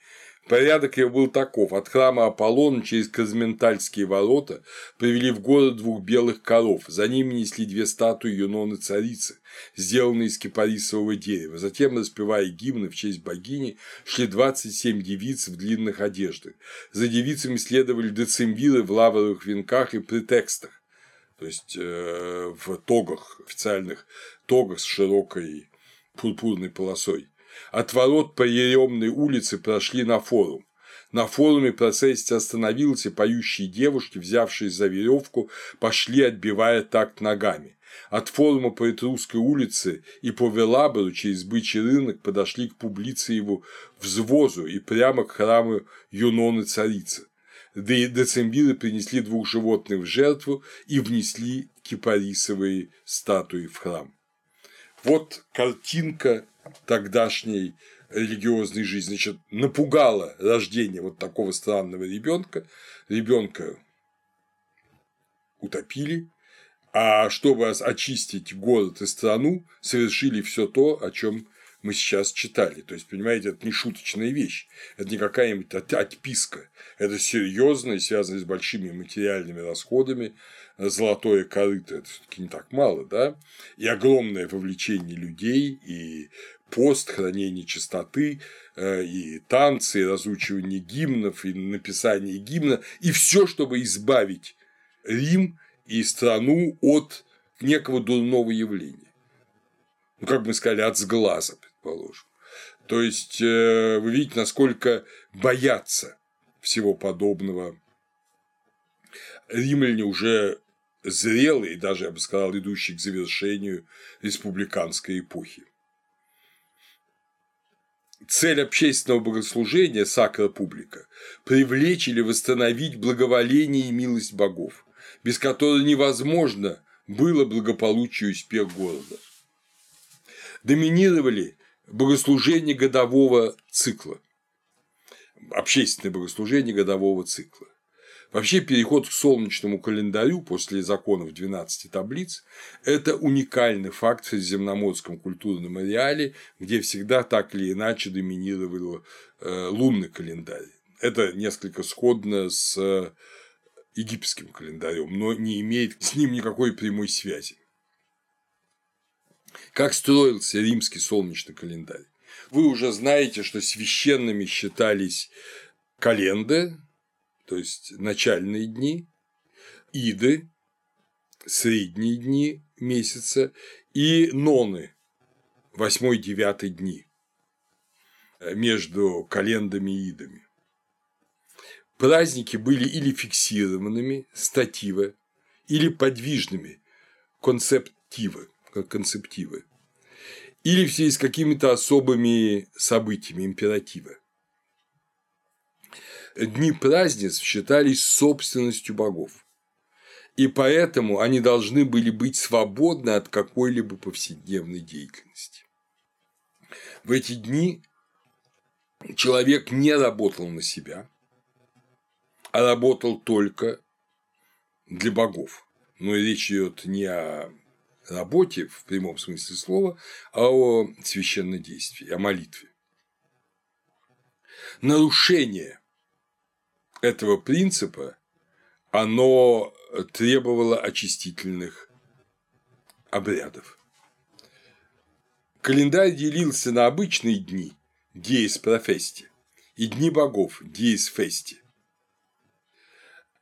Speaker 1: Порядок его был таков. От храма Аполлона через Казментальские ворота привели в город двух белых коров. За ними несли две статуи Юноны царицы, сделанные из кипарисового дерева. Затем, распевая гимны в честь богини, шли 27 девиц в длинных одеждах. За девицами следовали децимвиры в лавровых венках и претекстах, то есть э, в тогах, официальных тогах с широкой пурпурной полосой. От ворот по Еремной улице прошли на форум. На форуме процессия остановилась, и поющие девушки, взявшись за веревку, пошли, отбивая такт ногами. От форума по Этрусской улице и по Велаберу через бычий рынок подошли к Публициеву взвозу и прямо к храму Юноны Царицы. Да и децембиры принесли двух животных в жертву и внесли кипарисовые статуи в храм. Вот картинка тогдашней религиозной жизни, значит, напугало рождение вот такого странного ребенка. Ребенка утопили, а чтобы очистить город и страну, совершили все то, о чем мы сейчас читали. То есть, понимаете, это не шуточная вещь, это не какая-нибудь отписка, это серьезно и связано с большими материальными расходами. Золотое корыто – это все-таки не так мало, да, и огромное вовлечение людей, и пост, хранение чистоты, э, и танцы, и разучивание гимнов, и написание гимна, и все, чтобы избавить Рим и страну от некого дурного явления. Ну, как мы сказали, от сглаза, предположим. То есть, э, вы видите, насколько боятся всего подобного. Римляне уже зрелые, даже, я бы сказал, идущие к завершению республиканской эпохи. Цель общественного богослужения сакра публика – привлечь или восстановить благоволение и милость богов, без которой невозможно было благополучие и успех города. Доминировали богослужение годового цикла, общественное богослужение годового цикла. Вообще переход к солнечному календарю после законов 12 таблиц – это уникальный факт в средиземноморском культурном ареале, где всегда так или иначе доминировал э, лунный календарь. Это несколько сходно с э, египетским календарем, но не имеет с ним никакой прямой связи. Как строился римский солнечный календарь? Вы уже знаете, что священными считались календы, то есть начальные дни, иды, средние дни месяца и ноны, восьмой девятый дни между календами и идами. Праздники были или фиксированными, стативы, или подвижными, концептивы, концептивы, или все с какими-то особыми событиями, императивы дни празднеств считались собственностью богов. И поэтому они должны были быть свободны от какой-либо повседневной деятельности. В эти дни человек не работал на себя, а работал только для богов. Но речь идет не о работе в прямом смысле слова, а о священнодействии, о молитве. Нарушение этого принципа оно требовало очистительных обрядов. Календарь делился на обычные дни – диес профести и дни богов – диес фести.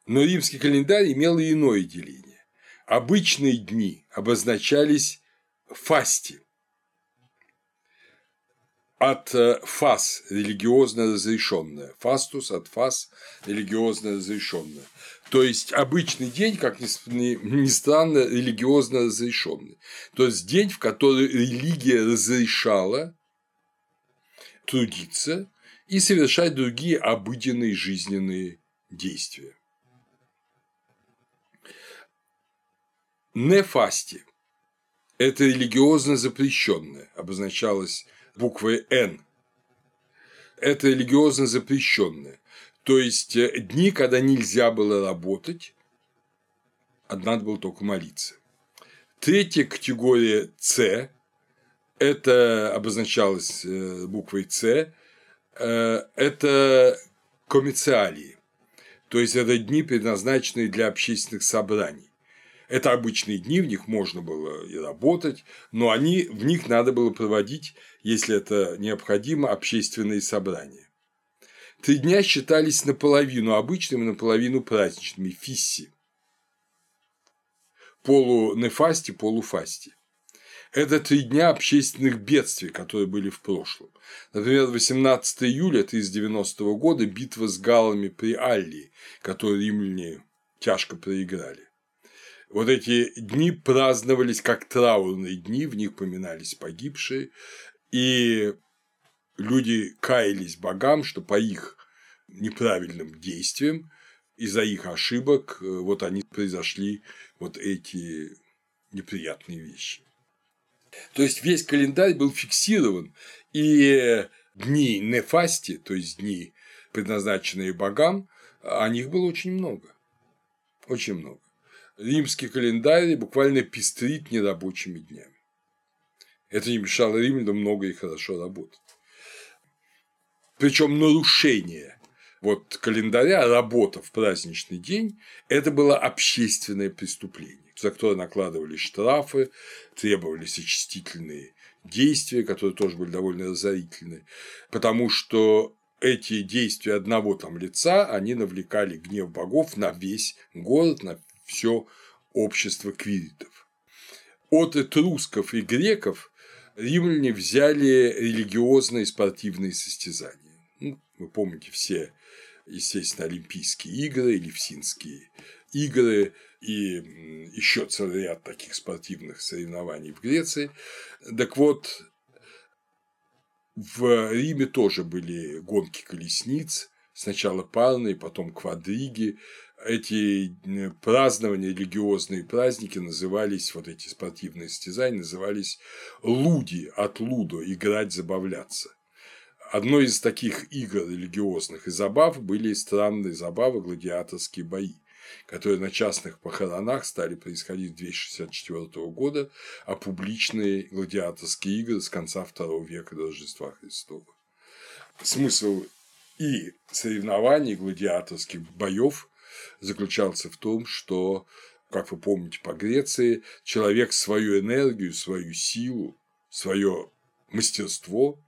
Speaker 1: Но римский календарь имел и иное деление. Обычные дни обозначались фасти от э, фас религиозно разрешенное. Фастус от фас религиозно разрешенное. То есть обычный день, как ни странно, религиозно разрешенный. То есть день, в который религия разрешала трудиться и совершать другие обыденные жизненные действия. Нефасти – это религиозно запрещенное, обозначалось буквой «Н». Это религиозно запрещенное. То есть э, дни, когда нельзя было работать, а надо было только молиться. Третья категория С это обозначалось э, буквой С, э, это коммерциалии, то есть это дни, предназначенные для общественных собраний. Это обычные дни, в них можно было и работать, но они, в них надо было проводить, если это необходимо, общественные собрания. Три дня считались наполовину обычными, наполовину праздничными – фисси. Полунефасти, полуфасти. Это три дня общественных бедствий, которые были в прошлом. Например, 18 июля 1990 года битва с галами при Аллии, которую римляне тяжко проиграли. Вот эти дни праздновались как траурные дни, в них поминались погибшие, и люди каялись богам, что по их неправильным действиям, из-за их ошибок, э, вот они произошли вот эти неприятные вещи. То есть весь календарь был фиксирован, и дни нефасти, то есть дни, предназначенные богам, о них было очень много. Очень много. Римский календарь буквально пестрит нерабочими днями. Это не мешало римлянам много и хорошо работать. Причем нарушение вот календаря, работа в праздничный день – это было общественное преступление, за которое накладывались штрафы, требовались очистительные действия, которые тоже были довольно разорительны, потому что эти действия одного там лица, они навлекали гнев богов на весь город, на все общество квиритов. От этрусков и греков римляне взяли религиозные спортивные состязания. Ну, вы помните все, естественно, Олимпийские игры, Элевсинские игры и еще целый ряд таких спортивных соревнований в Греции. Так вот, в Риме тоже были гонки колесниц, сначала парные, потом квадриги. Эти празднования, религиозные праздники назывались, вот эти спортивные состязания назывались луди, от лудо, играть, забавляться. Одной из таких игр религиозных и забав были странные забавы гладиаторские бои, которые на частных похоронах стали происходить с 264 года, а публичные гладиаторские игры с конца II века до Рождества Христова. Смысл и соревнований гладиаторских боев заключался в том, что, как вы помните по Греции, человек свою энергию, свою силу, свое мастерство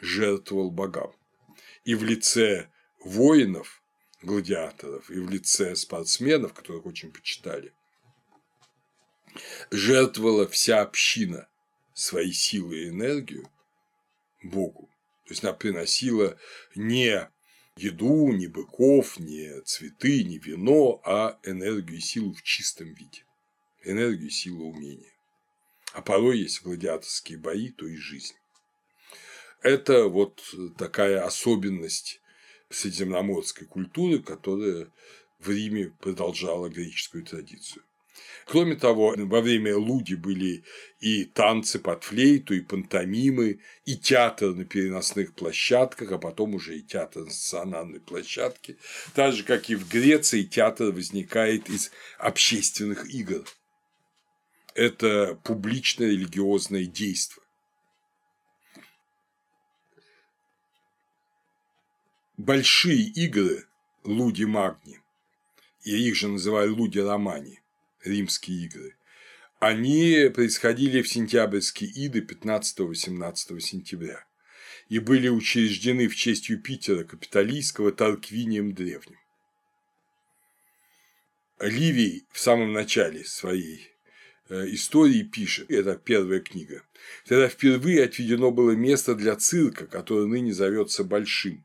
Speaker 1: жертвовал богам. И в лице воинов, гладиаторов, и в лице спортсменов, которых очень почитали, жертвовала вся община свои силы и энергию Богу. То есть она приносила не еду, не быков, не цветы, не вино, а энергию и силу в чистом виде. Энергию, силу, умения. А порой, есть гладиаторские бои, то и жизнь. Это вот такая особенность средиземноморской культуры, которая в Риме продолжала греческую традицию. Кроме того, во время Луди были и танцы под флейту, и пантомимы, и театр на переносных площадках, а потом уже и театр на стационарной площадке. Так же, как и в Греции, театр возникает из общественных игр. Это публичное религиозное действие. большие игры Луди Магни, я их же называю Луди Романи, римские игры, они происходили в сентябрьские иды 15-18 сентября и были учреждены в честь Юпитера Капитолийского Тарквинием Древним. Ливий в самом начале своей э, истории пишет, это первая книга, тогда впервые отведено было место для цирка, который ныне зовется Большим,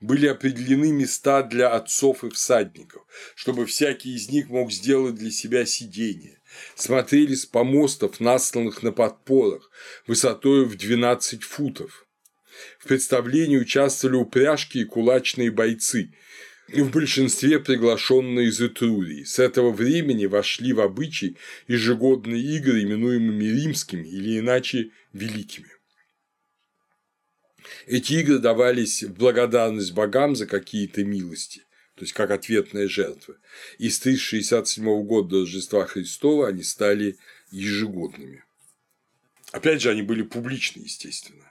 Speaker 1: были определены места для отцов и всадников, чтобы всякий из них мог сделать для себя сидение. Смотрели с помостов, насланных на подпорах, высотой в 12 футов. В представлении участвовали упряжки и кулачные бойцы, и в большинстве приглашенные из Этрурии. С этого времени вошли в обычай ежегодные игры, именуемыми римскими или иначе великими. Эти игры давались в благодарность богам за какие-то милости, то есть как ответная жертва. И с 1067 года до Рождества Христова они стали ежегодными. Опять же, они были публичны, естественно.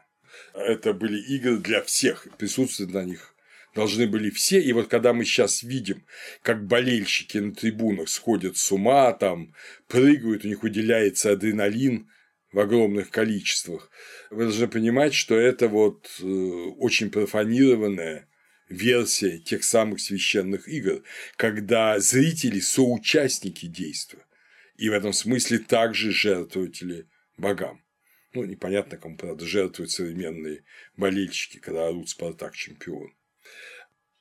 Speaker 1: Это были игры для всех, присутствовать на них должны были все. И вот когда мы сейчас видим, как болельщики на трибунах сходят с ума, там прыгают, у них выделяется адреналин в огромных количествах, вы должны понимать, что это вот э, очень профанированная версия тех самых священных игр, когда зрители – соучастники действия, и в этом смысле также жертвователи богам. Ну, непонятно, кому, правда, жертвуют современные болельщики, когда орут «Спартак чемпион».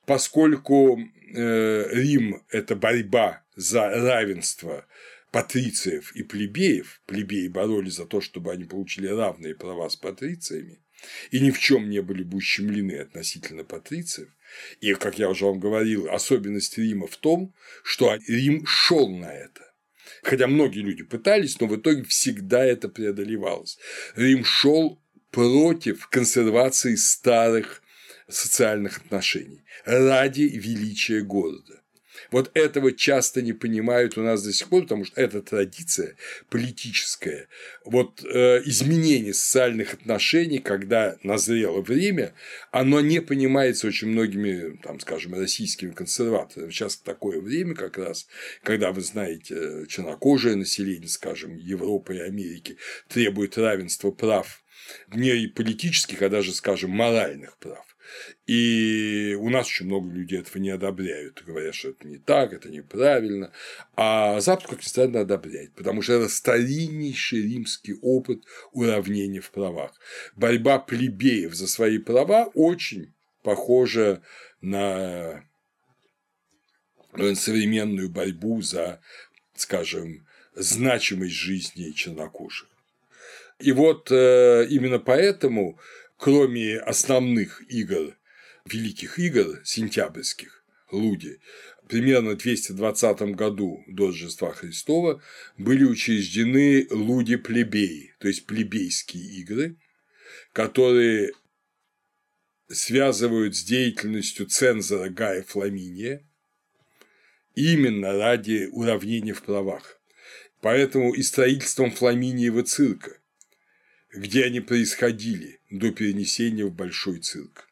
Speaker 1: Поскольку э, Рим – это борьба за равенство патрициев и плебеев, плебеи боролись за то, чтобы они получили равные права с патрициями, и ни в чем не были бы ущемлены относительно патрициев. И, как я уже вам говорил, особенность Рима в том, что Рим шел на это. Хотя многие люди пытались, но в итоге всегда это преодолевалось. Рим шел против консервации старых социальных отношений ради величия города. Вот этого часто не понимают у нас до сих пор, потому что эта традиция политическая, вот э, изменение социальных отношений, когда назрело время, оно не понимается очень многими, там, скажем, российскими консерваторами. Сейчас такое время как раз, когда, вы знаете, чернокожее население, скажем, Европы и Америки требует равенства прав не политических, а даже, скажем, моральных прав. И у нас очень много людей этого не одобряют, говорят, что это не так, это неправильно. А Запад, как ни странно, одобряет, потому что это стариннейший римский опыт уравнения в правах. Борьба плебеев за свои права очень похожа на современную борьбу за, скажем, значимость жизни чернокожих. И вот э, именно поэтому кроме основных игр, великих игр сентябрьских, Луди, примерно в 220 году до Рождества Христова были учреждены Луди-плебеи, то есть плебейские игры, которые связывают с деятельностью цензора Гая Фламиния именно ради уравнения в правах. Поэтому и строительством Фламиниева цирка где они происходили до перенесения в большой цирк.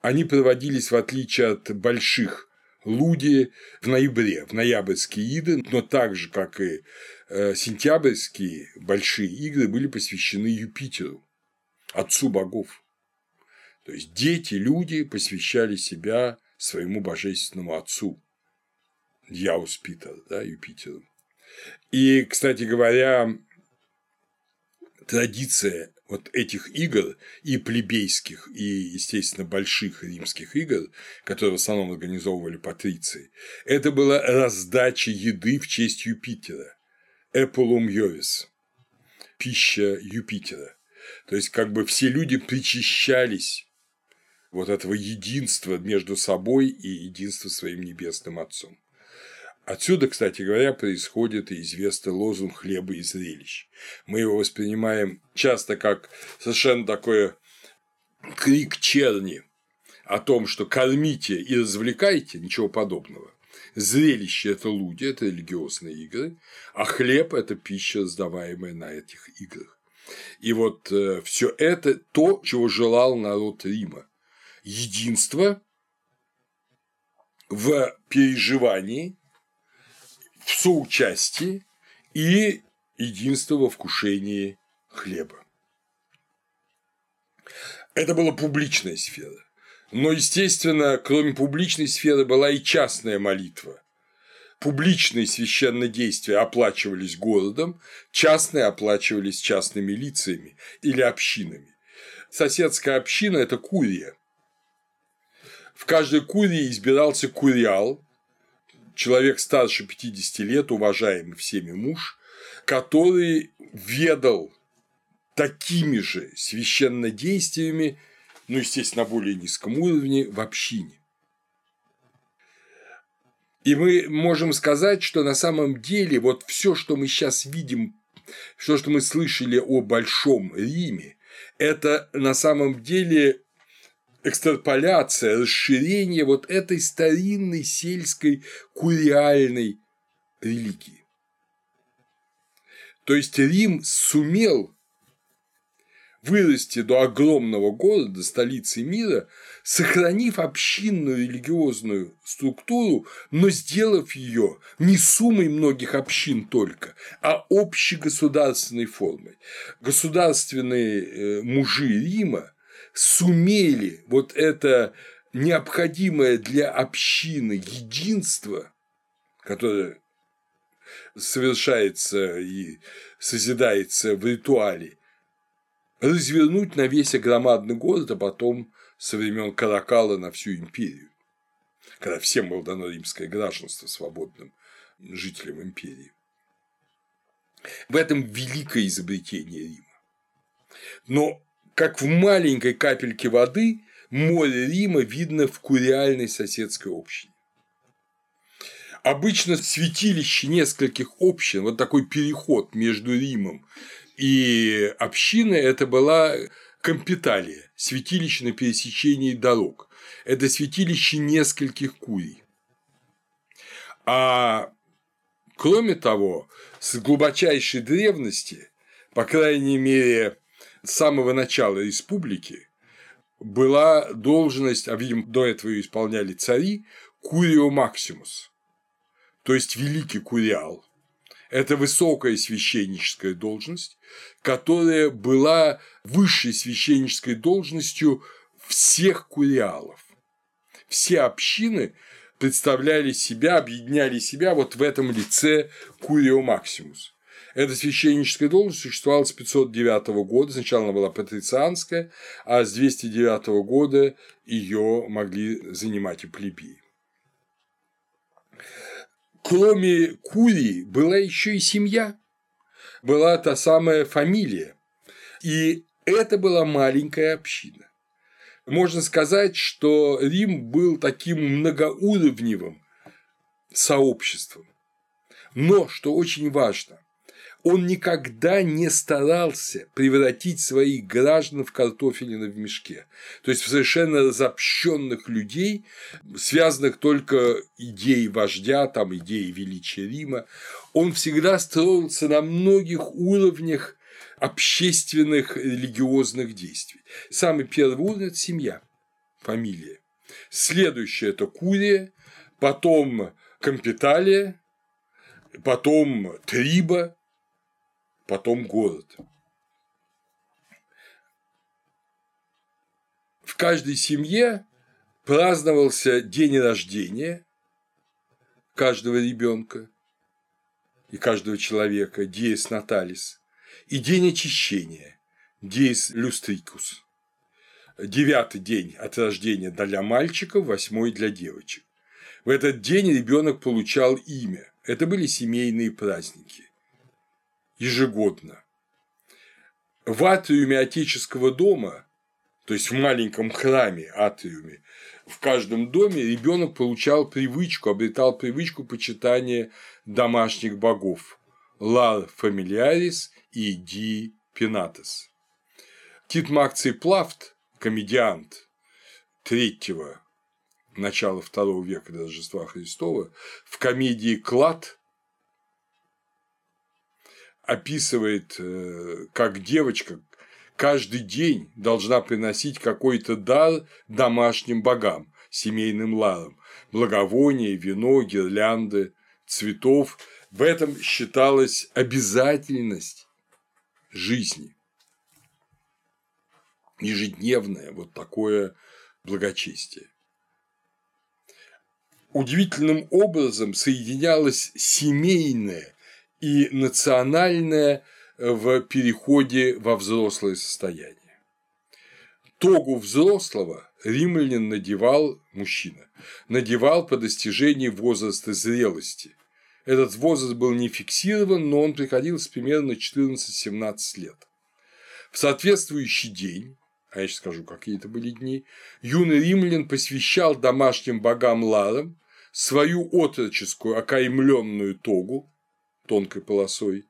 Speaker 1: Они проводились, в отличие от больших луди, в ноябре, в ноябрьские игры, но так же, как и э, сентябрьские большие игры были посвящены Юпитеру, отцу богов. То есть дети, люди посвящали себя своему божественному отцу, Яус Питер, да, Юпитеру. И, кстати говоря, традиция вот этих игр и плебейских, и, естественно, больших римских игр, которые в основном организовывали патриции, это была раздача еды в честь Юпитера – Эпулум Йовис – пища Юпитера. То есть, как бы все люди причащались вот этого единства между собой и единства своим небесным Отцом. Отсюда, кстати говоря, происходит и известный лозунг хлеба и зрелищ. Мы его воспринимаем часто как совершенно такой крик черни о том, что кормите и развлекайте, ничего подобного. Зрелище – это люди, это религиозные игры, а хлеб – это пища, сдаваемая на этих играх. И вот э, все это то, чего желал народ Рима. Единство в переживании в соучастии и единство во вкушении хлеба. Это была публичная сфера. Но, естественно, кроме публичной сферы была и частная молитва. Публичные священные действия оплачивались городом, частные оплачивались частными лицами или общинами. Соседская община – это курия. В каждой курии избирался куриал, человек старше 50 лет, уважаемый всеми муж, который ведал такими же священнодействиями, ну, естественно, на более низком уровне, в общине. И мы можем сказать, что на самом деле вот все, что мы сейчас видим, все, что мы слышали о Большом Риме, это на самом деле экстраполяция, расширение вот этой старинной сельской куриальной религии. То есть Рим сумел вырасти до огромного города, столицы мира, сохранив общинную религиозную структуру, но сделав ее не суммой многих общин только, а общегосударственной формой. Государственные э, мужи Рима сумели вот это необходимое для общины единство, которое совершается и созидается в ритуале, развернуть на весь громадный город, а потом со времен Каракала на всю империю, когда всем было дано римское гражданство свободным жителям империи. В этом великое изобретение Рима. Но как в маленькой капельке воды море Рима видно в куриальной соседской общине. Обычно святилище нескольких общин, вот такой переход между Римом и общиной, это была Компиталия, святилище на пересечении дорог. Это святилище нескольких курий. А кроме того, с глубочайшей древности, по крайней мере, с самого начала республики, была должность, а видимо, до этого ее исполняли цари, Курио Максимус, то есть великий куриал. Это высокая священническая должность, которая была высшей священнической должностью всех куриалов. Все общины представляли себя, объединяли себя вот в этом лице Курио Максимус. Эта священническая должность существовала с 509 года, сначала она была патрицианская, а с 209 года ее могли занимать и плебеи кроме Курии была еще и семья, была та самая фамилия. И это была маленькая община. Можно сказать, что Рим был таким многоуровневым сообществом. Но, что очень важно, он никогда не старался превратить своих граждан в картофелины в мешке. То есть в совершенно разобщенных людей, связанных только идеей вождя, там, идеей величия Рима. Он всегда строился на многих уровнях общественных религиозных действий. Самый первый уровень – это семья, фамилия. Следующее – это курия, потом компеталия, потом триба, потом город. В каждой семье праздновался день рождения каждого ребенка и каждого человека, диес наталис, и день очищения, диес люстрикус. Девятый день от рождения для мальчиков, восьмой для девочек. В этот день ребенок получал имя. Это были семейные праздники ежегодно. В атриуме отеческого дома, то есть в маленьком храме атриуме, в каждом доме ребенок получал привычку, обретал привычку почитания домашних богов – Лар Фамилиарис и Ди Пенатес. Тит Макций Плафт, комедиант третьего начала второго века до Рождества Христова, в комедии «Клад» описывает, э, как девочка каждый день должна приносить какой-то дар домашним богам, семейным ларам, благовония, вино, гирлянды, цветов. В этом считалась обязательность жизни. Ежедневное вот такое благочестие. Удивительным образом соединялось семейное и национальное э, в переходе во взрослое состояние. Тогу взрослого римлянин надевал, мужчина, надевал по достижении возраста зрелости. Этот возраст был не фиксирован, но он приходился примерно 14-17 лет. В соответствующий день, а я сейчас скажу, какие это были дни, юный римлян посвящал домашним богам Ларам свою отроческую окаймленную тогу, тонкой полосой,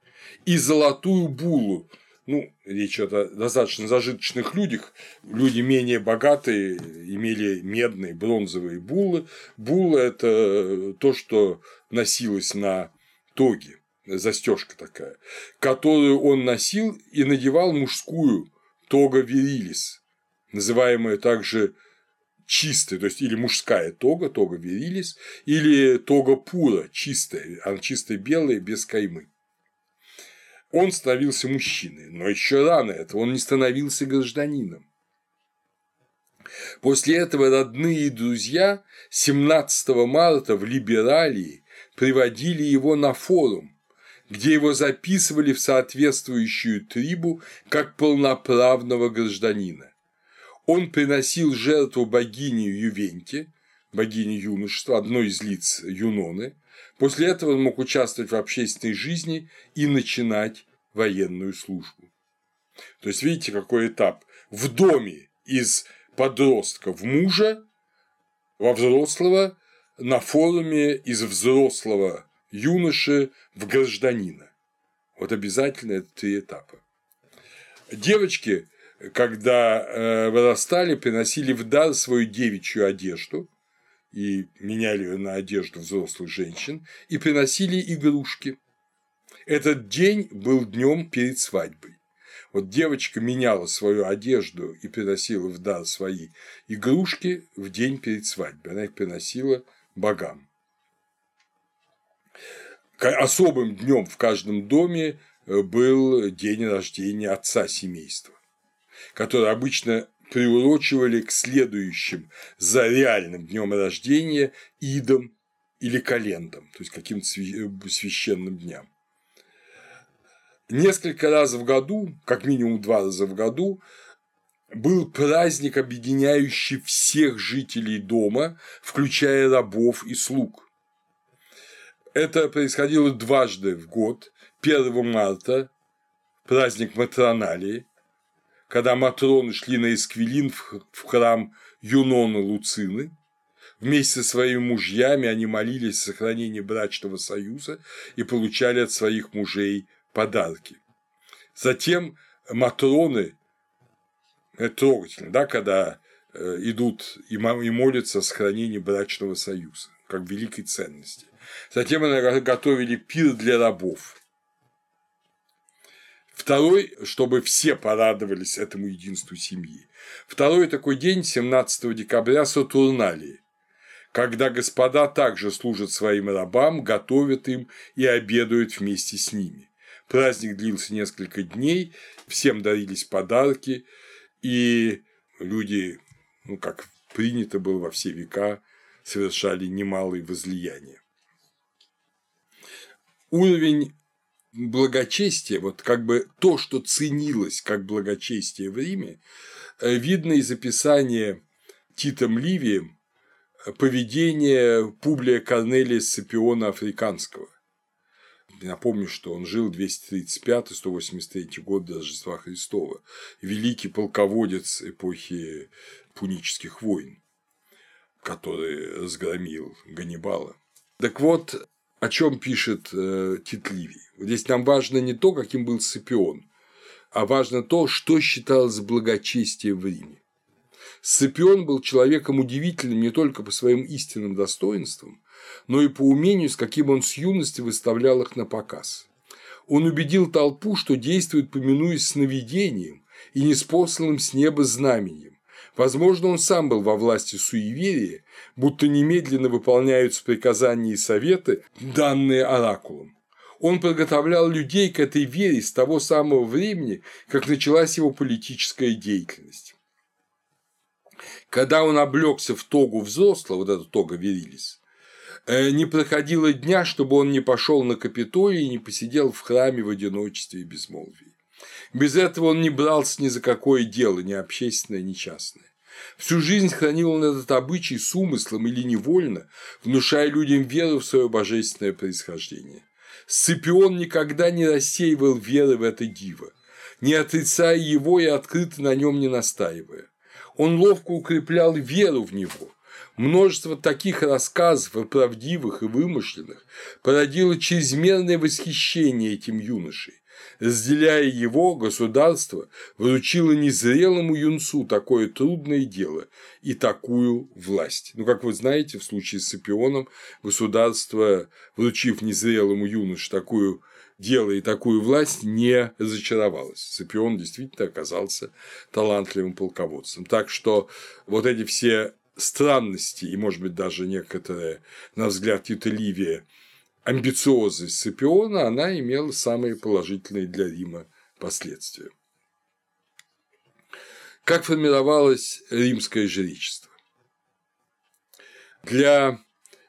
Speaker 1: и золотую булу. Ну, речь о достаточно зажиточных людях. Люди менее богатые имели медные, бронзовые булы. Була – это то, что носилось на тоге, застежка такая, которую он носил и надевал мужскую тога вирилис, называемая также чистая, то есть или мужская тога, тога вирилис, или тога пура, чистая, она чистая белая, без каймы. Он становился мужчиной, но еще рано этого он не становился гражданином. После этого родные и друзья 17 марта в Либералии приводили его на форум, где его записывали в соответствующую трибу как полноправного гражданина. Он приносил жертву богине Ювенте, богине юношества, одной из лиц Юноны. После этого он мог участвовать в общественной жизни и начинать военную службу. То есть, видите, какой этап. В доме из подростка в мужа, во взрослого, на форуме из взрослого юноши в гражданина. Вот обязательно это три этапа. Девочки, когда э, вырастали, приносили в дар свою девичью одежду и меняли ее на одежду взрослых женщин и приносили игрушки. Этот день был днем перед свадьбой. Вот девочка меняла свою одежду и приносила в дар свои игрушки в день перед свадьбой. Она их приносила богам. Особым днем в каждом доме э, был день рождения отца семейства, который обычно приурочивали к следующим за реальным днем рождения идам или календам, то есть каким-то э, священным дням. Несколько раз в году, как минимум два раза в году, был праздник, объединяющий всех жителей дома, включая рабов и слуг. Это происходило дважды в год. 1 марта – праздник Матроналии, когда матроны шли на Эсквилин в храм Юноны Луцины. Вместе со своими мужьями они молились о сохранении брачного союза и получали от своих мужей подарки. Затем матроны это трогательно, да, когда э, идут и молятся о сохранении брачного союза, как великой ценности. Затем они готовили пир для рабов. Второй, чтобы все порадовались этому единству семьи. Второй такой день, 17 декабря, Сатурналии, когда господа также служат своим рабам, готовят им и обедают вместе с ними. Праздник длился несколько дней, всем дарились подарки, и люди, ну, как принято было во все века, совершали немалые возлияния. Уровень благочестия, вот как бы то, что ценилось как благочестие в Риме, э, видно из описания Титом Ливием поведения Публия Корнелия Сципиона Африканского. Напомню, что он жил 235-183 год до Рождества Христова, великий полководец эпохи пунических войн, который разгромил Ганнибала. Так вот, о чем пишет э, Тит Ливий. Здесь нам важно не то, каким был Сципион, а важно то, что считалось благочестием в Риме. Сципион был человеком удивительным не только по своим истинным достоинствам, но и по умению, с каким он с юности выставлял их на показ. Он убедил толпу, что действует, поминуясь сновидением и неспосланным с неба знаменем. Возможно, он сам был во власти суеверия, будто немедленно выполняются приказания и советы, данные оракулом. Он подготовлял людей к этой вере с того самого времени, как началась его политическая деятельность. Когда он облегся в тогу взрослого, вот эта тога Верилис, Э, не проходило дня, чтобы он не пошел на Капитолий и не посидел в храме в одиночестве и безмолвии. Без этого он не брался ни за какое дело, ни общественное, ни частное. Всю жизнь хранил он этот обычай с умыслом или невольно, внушая людям веру в свое божественное происхождение. Сципион никогда не рассеивал веры в это диво, не отрицая его и открыто на нем не настаивая. Он ловко укреплял веру в него, Множество таких рассказов, и правдивых, и вымышленных, породило чрезмерное восхищение этим юношей. Разделяя его, государство вручило незрелому юнцу такое трудное дело и такую власть. Ну, как вы знаете, в случае с Сапионом государство, вручив незрелому юноше такую делая такую власть, не разочаровалась. Сципион действительно оказался талантливым полководцем. Так что вот эти все странности и, может быть, даже некоторые, на взгляд Тита Ливия, амбициозность Сципиона, она имела самые положительные для Рима последствия. Как формировалось римское жречество? Для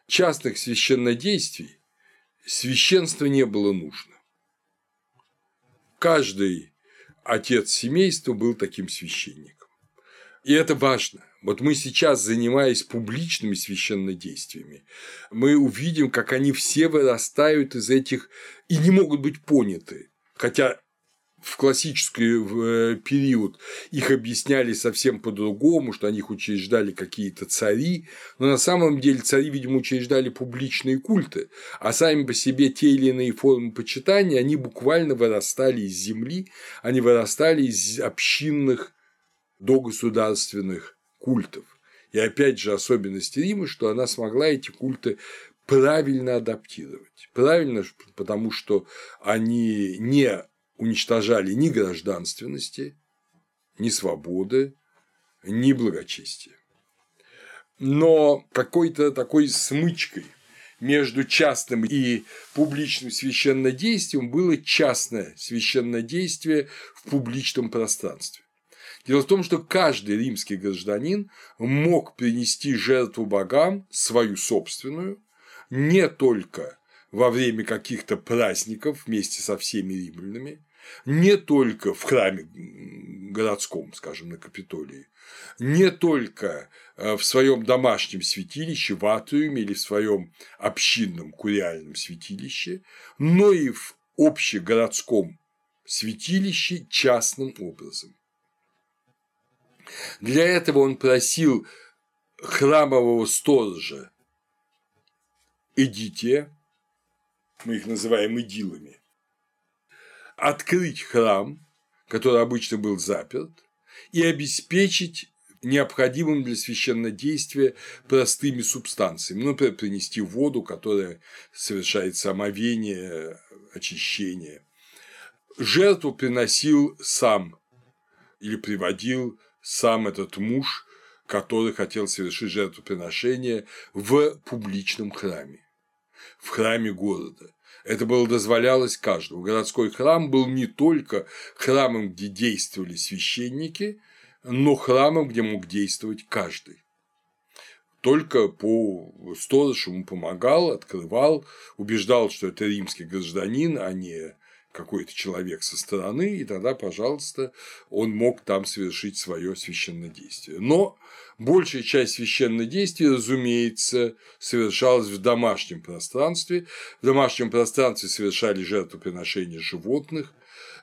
Speaker 1: частных священнодействий священство не было нужно. Каждый отец семейства был таким священником. И это важно. Вот мы сейчас, занимаясь публичными священнодействиями, мы увидим, как они все вырастают из этих и не могут быть поняты. Хотя в классический э, период их объясняли совсем по-другому, что они их учреждали какие-то цари, но на самом деле цари, видимо, учреждали публичные культы, а сами по себе те или иные формы почитания, они буквально вырастали из земли, они вырастали из общинных догосударственных культов. И опять же особенность Рима, что она смогла эти культы правильно адаптировать. Правильно, потому что они не уничтожали ни гражданственности, ни свободы, ни благочестия. Но какой-то такой смычкой между частным и публичным священнодействием было частное священнодействие в публичном пространстве. Дело в том, что каждый римский гражданин мог принести жертву богам свою собственную не только во время каких-то праздников вместе со всеми римлянами, не только в храме городском, скажем, на Капитолии, не только э, в своем домашнем святилище, в атриуме или в своем общинном куриальном святилище, но и в общегородском святилище частным образом. Для этого он просил храмового сторожа Эдите, мы их называем идилами, открыть храм, который обычно был заперт, и обеспечить необходимым для священнодействия простыми субстанциями. Ну, например, принести воду, которая совершает самовение, очищение. Жертву приносил сам или приводил сам этот муж, который хотел совершить жертвоприношение в публичном храме, в храме города. Это было дозволялось каждому. Городской храм был не только храмом, где действовали священники, но храмом, где мог действовать каждый. Только по сторож ему помогал, открывал, убеждал, что это римский гражданин, а не какой-то человек со стороны, и тогда, пожалуйста, он мог там совершить свое священное действие. Но большая часть священного действия, разумеется, совершалась в домашнем пространстве. В домашнем пространстве совершали жертвоприношения животных,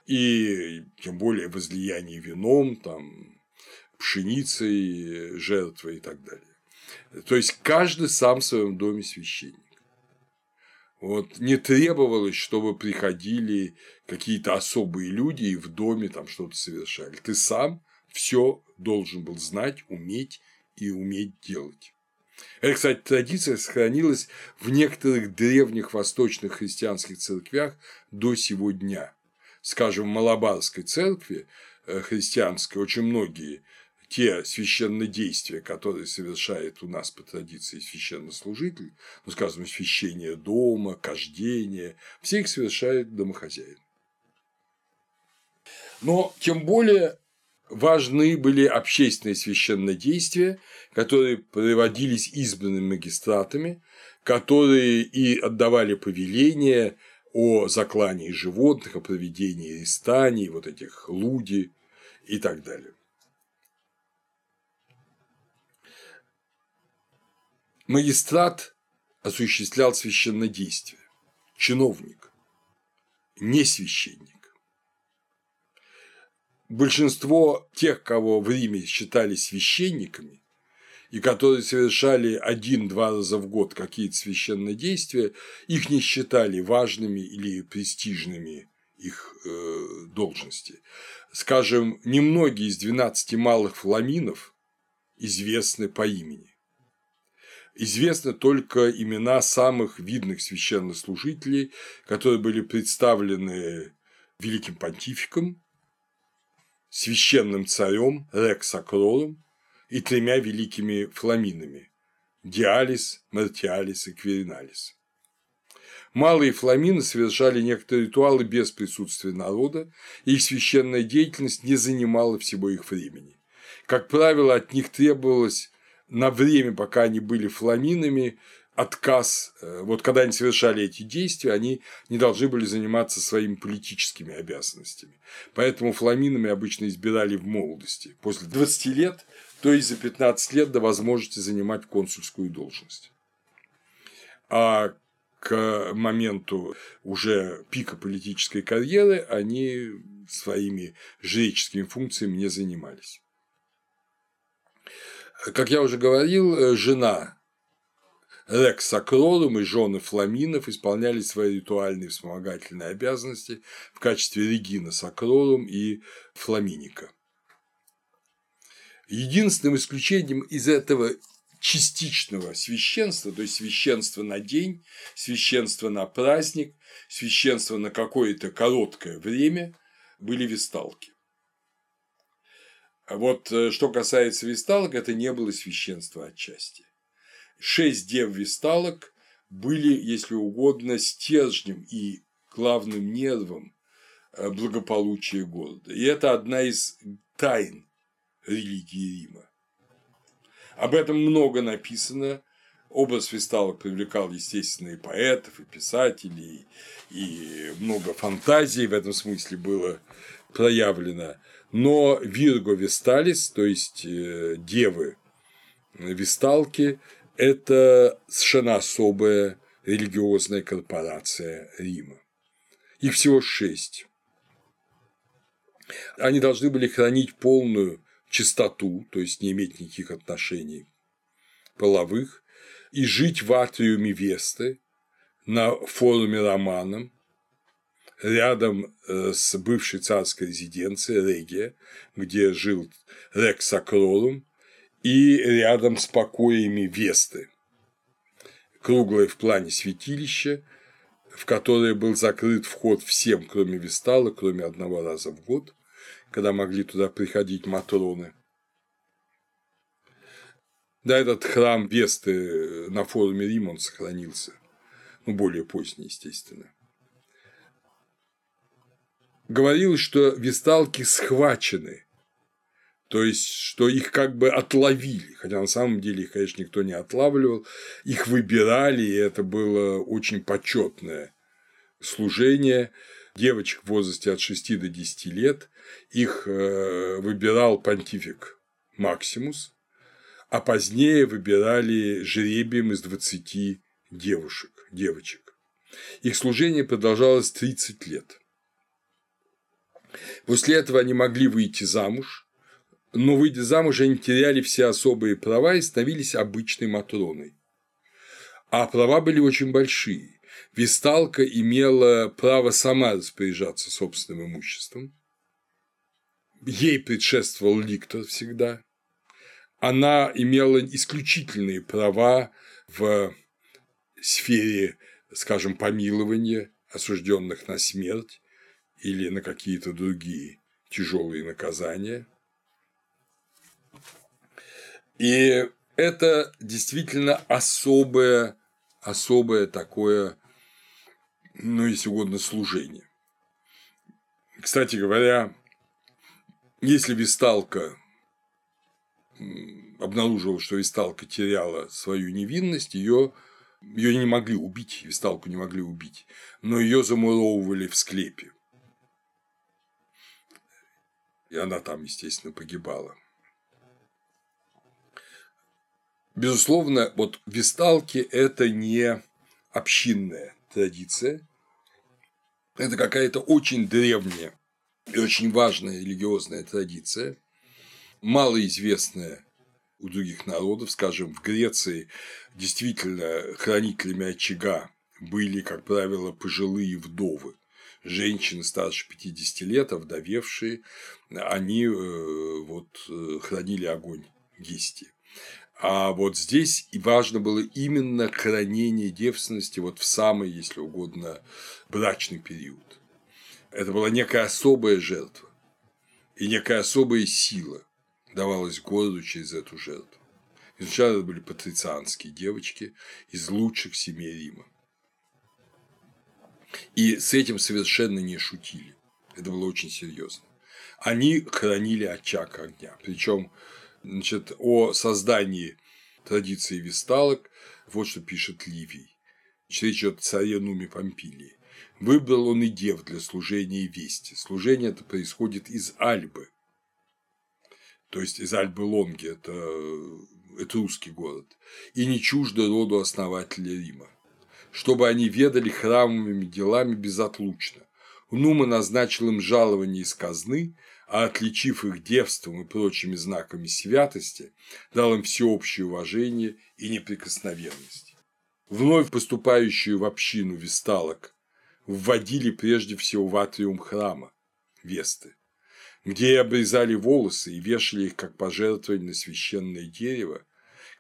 Speaker 1: и тем более возлияние вином, там, пшеницей, жертвы и так далее. То есть каждый сам в своем доме священник. Вот не требовалось, чтобы приходили какие-то особые люди и в доме там что-то совершали. Ты сам все должен был знать, уметь и уметь делать. Эта, кстати, традиция сохранилась в некоторых древних восточных христианских церквях до сего дня. Скажем, в Малабарской церкви э, христианской очень многие те священнодействия, которые совершает у нас по традиции священнослужитель, ну, скажем, священие дома, кождение, все их совершает домохозяин. Но тем более важны были общественные священнодействия, которые проводились избранными магистратами, которые и отдавали повеления о заклании животных, о проведении рестаний, вот этих луди и так далее. Магистрат осуществлял священнодействие, чиновник, не священник. Большинство тех, кого в Риме считали священниками, и которые совершали один-два раза в год какие-то священные действия, их не считали важными или престижными их э, должности. Скажем, немногие из 12 малых фламинов известны по имени. Известны только имена самых видных священнослужителей, которые были представлены великим понтификом, священным царем Рекс Акролом и тремя великими фламинами – Диалис, Мартиалис и Квериналис. Малые фламины совершали некоторые ритуалы без присутствия народа, и их священная деятельность не занимала всего их времени. Как правило, от них требовалось на время, пока они были фламинами, отказ, э, вот когда они совершали эти действия, они не должны были заниматься своими политическими обязанностями. Поэтому фламинами обычно избирали в молодости, после 20 лет, то есть за 15 лет до возможности занимать консульскую должность. А к моменту уже пика политической карьеры они своими жреческими функциями не занимались. Как я уже говорил, э, жена Рекс Сакролум и жены Фламинов исполняли свои ритуальные вспомогательные обязанности в качестве Регина Сакролум и Фламиника. Единственным исключением из этого частичного священства, то есть священства на день, священства на праздник, священства на какое-то короткое время были висталки. А вот э, что касается висталок, это не было священство отчасти. Шесть дев висталок были, если угодно, стержнем и главным нервом э, благополучия города. И это одна из тайн религии Рима. Об этом много написано. Образ висталок привлекал, естественно, и поэтов, и писателей, и много фантазий в этом смысле было проявлено. Но Вирго Висталис, то есть э, девы Висталки, это совершенно особая религиозная корпорация Рима. Их всего шесть. Они должны были хранить полную чистоту, то есть не иметь никаких отношений половых, и жить в атриуме Весты на форуме Романом, рядом э, с бывшей царской резиденцией Регия, где жил Рекс Акролум, и рядом с покоями Весты, круглое в плане святилище, в которое был закрыт вход всем, кроме Вестала, кроме одного раза в год, когда могли туда приходить матроны. Да, этот храм Весты на форуме Рима он сохранился, ну, более поздний, естественно. Говорилось, что весталки схвачены, то есть, что их как бы отловили, хотя на самом деле их, конечно, никто не отлавливал, их выбирали, и это было очень почетное служение девочек в возрасте от 6 до 10 лет, их э, выбирал понтифик Максимус, а позднее выбирали жребием из 20 девушек, девочек. Их служение продолжалось 30 лет. После этого они могли выйти замуж, но, выйдя замуж, они теряли все особые права и становились обычной Матроной. А права были очень большие. Висталка имела право сама распоряжаться собственным имуществом. Ей предшествовал ликтор всегда. Она имела исключительные права в сфере, скажем, помилования осужденных на смерть или на какие-то другие тяжелые наказания. И это действительно особое, особое такое ну, если угодно, служение. Кстати говоря, если Висталка обнаружила, что Висталка теряла свою невинность, ее ее не могли убить, Висталку не могли убить, но ее замуровывали в склепе. И она там, естественно, погибала. Безусловно, вот Висталки – это не общинная традиция. Это какая-то очень древняя и очень важная религиозная традиция, малоизвестная у других народов, скажем, в Греции действительно хранителями очага были, как правило, пожилые вдовы, женщины старше 50 лет, овдовевшие, они э, вот, э, хранили огонь Гестии. А вот здесь и важно было именно хранение девственности вот в самый, если угодно, брачный период. Это была некая особая жертва и некая особая сила давалась городу через эту жертву. И сначала это были патрицианские девочки из лучших семей Рима. И с этим совершенно не шутили. Это было очень серьезно. Они хранили очаг огня. Причем значит, о создании традиции висталок вот что пишет Ливий. Речь идет о царе Нуме Помпилии. Выбрал он и дев для служения вести. Служение это происходит из Альбы. То есть из Альбы Лонги, это, это русский город. И не чуждо роду основателя Рима. Чтобы они ведали храмовыми делами безотлучно. Нума назначил им жалование из казны, а отличив их девством и прочими знаками святости, дал им всеобщее уважение и неприкосновенность. Вновь поступающую в общину весталок вводили прежде всего в атриум храма Весты, где и обрезали волосы и вешали их как пожертвование на священное дерево,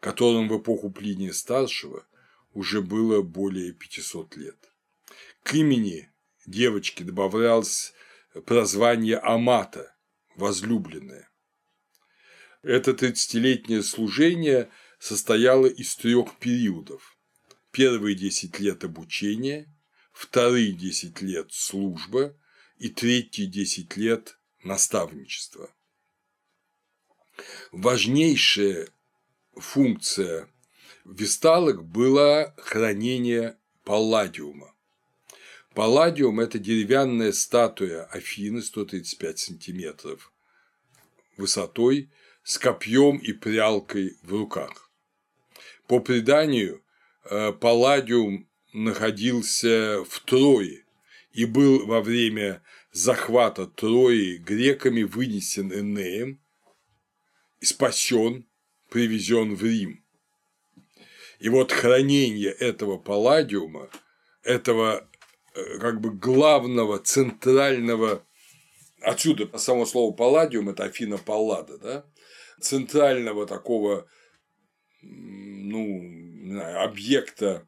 Speaker 1: которым в эпоху Плиния Старшего уже было более 500 лет. К имени девочки добавлялось прозвание Амата – возлюбленная. Это тридцатилетнее служение состояло из трех периодов. Первые десять лет обучения, вторые 10 лет служба и третьи 10 лет наставничество. Важнейшая функция висталок была хранение палладиума. Палладиум – это деревянная статуя Афины 135 сантиметров высотой с копьем и прялкой в руках. По преданию, э, палладиум находился в Трое и был во время захвата Трои греками вынесен Энеем спасен, привезен в Рим. И вот хранение этого палладиума, этого э, как бы главного, центрального, отсюда само слово палладиум – это Афина Паллада, да? центрального такого ну, объекта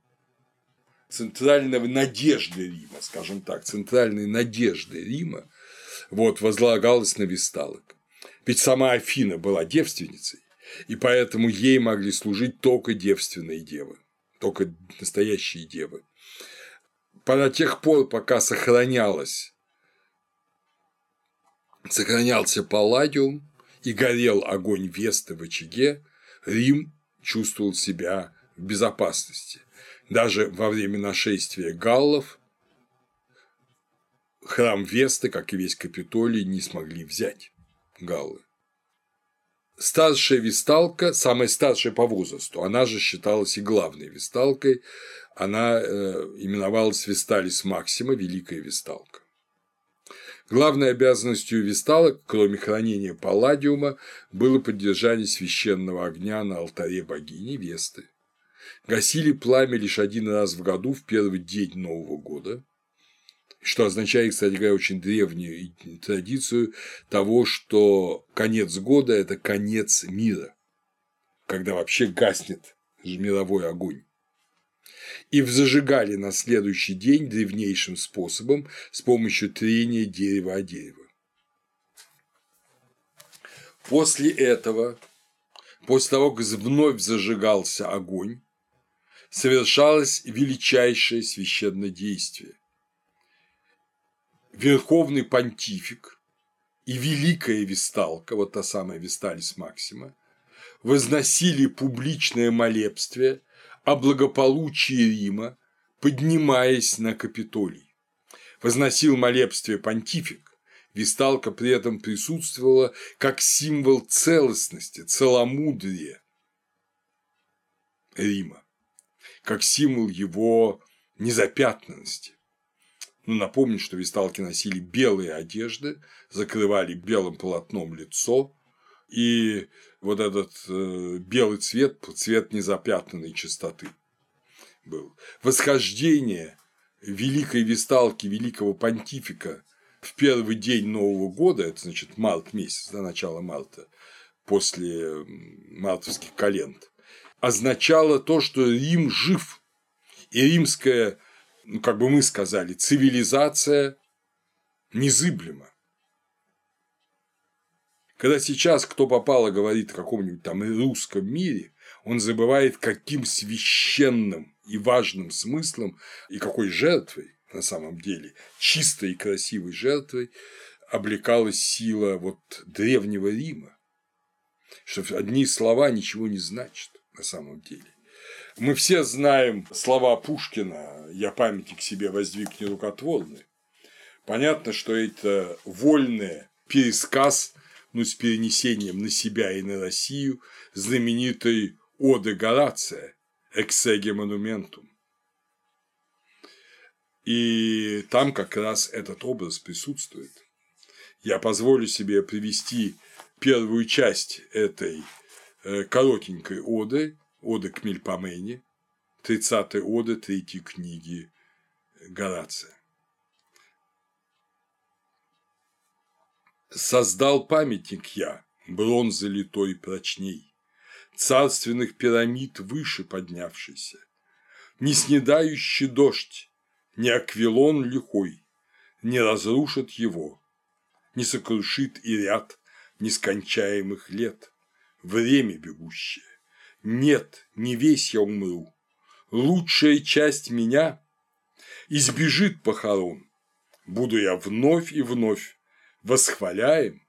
Speaker 1: центральной надежды Рима, скажем так, центральной надежды Рима, вот, возлагалась на висталок. Ведь сама Афина была девственницей, и поэтому ей могли служить только девственные девы, только настоящие девы. До тех пор, пока сохранялось, сохранялся палладиум и горел огонь Весты в очаге, Рим чувствовал себя в безопасности. Даже во время нашествия галлов храм Весты, как и весь Капитолий, не смогли взять галлы. Старшая висталка, самая старшая по возрасту, она же считалась и главной висталкой, она э, именовалась Висталис Максима, Великая Висталка. Главной обязанностью висталок, кроме хранения палладиума, было поддержание священного огня на алтаре богини Весты. Гасили пламя лишь один раз в году в первый день Нового года, что означает, кстати говоря, очень древнюю традицию того, что конец года – это конец мира, когда вообще гаснет мировой огонь. И зажигали на следующий день древнейшим способом с помощью трения дерева о дерево. После этого, после того, как вновь зажигался огонь, совершалось величайшее священное действие. Верховный понтифик и великая висталка, вот та самая Висталис Максима, возносили публичное молебствие о благополучии Рима, поднимаясь на Капитолий. Возносил молебствие понтифик, Висталка при этом присутствовала как символ целостности, целомудрия Рима как символ его незапятнанности. Ну, напомню, что висталки носили белые одежды, закрывали белым полотном лицо, и вот этот э, белый цвет – цвет незапятнанной чистоты был. Восхождение великой висталки, великого понтифика в первый день Нового года, это значит март месяц, до начала марта, после мартовских календ, означало то, что Рим жив, и римская, ну, как бы мы сказали, цивилизация незыблема. Когда сейчас кто попало говорит о каком-нибудь там русском мире, он забывает, каким священным и важным смыслом и какой жертвой на самом деле, чистой и красивой жертвой облекалась сила вот древнего Рима, что одни слова ничего не значат на самом деле. Мы все знаем слова Пушкина «Я памятник себе воздвиг нерукотворный». Понятно, что это вольный пересказ, ну, с перенесением на себя и на Россию знаменитой оды Горация «Эксеге монументум». И там как раз этот образ присутствует. Я позволю себе привести первую часть этой э, коротенькой оды, оды к Мельпомене, 30-й оды третьей книги Горация. Создал памятник я, бронзы литой прочней, Царственных пирамид выше поднявшийся, Не снедающий дождь, не аквилон лихой, Не разрушит его, Не сокрушит и ряд нескончаемых лет, Время бегущее. Нет, не весь я умру, Лучшая часть меня избежит похорон, Буду я вновь и вновь восхваляем,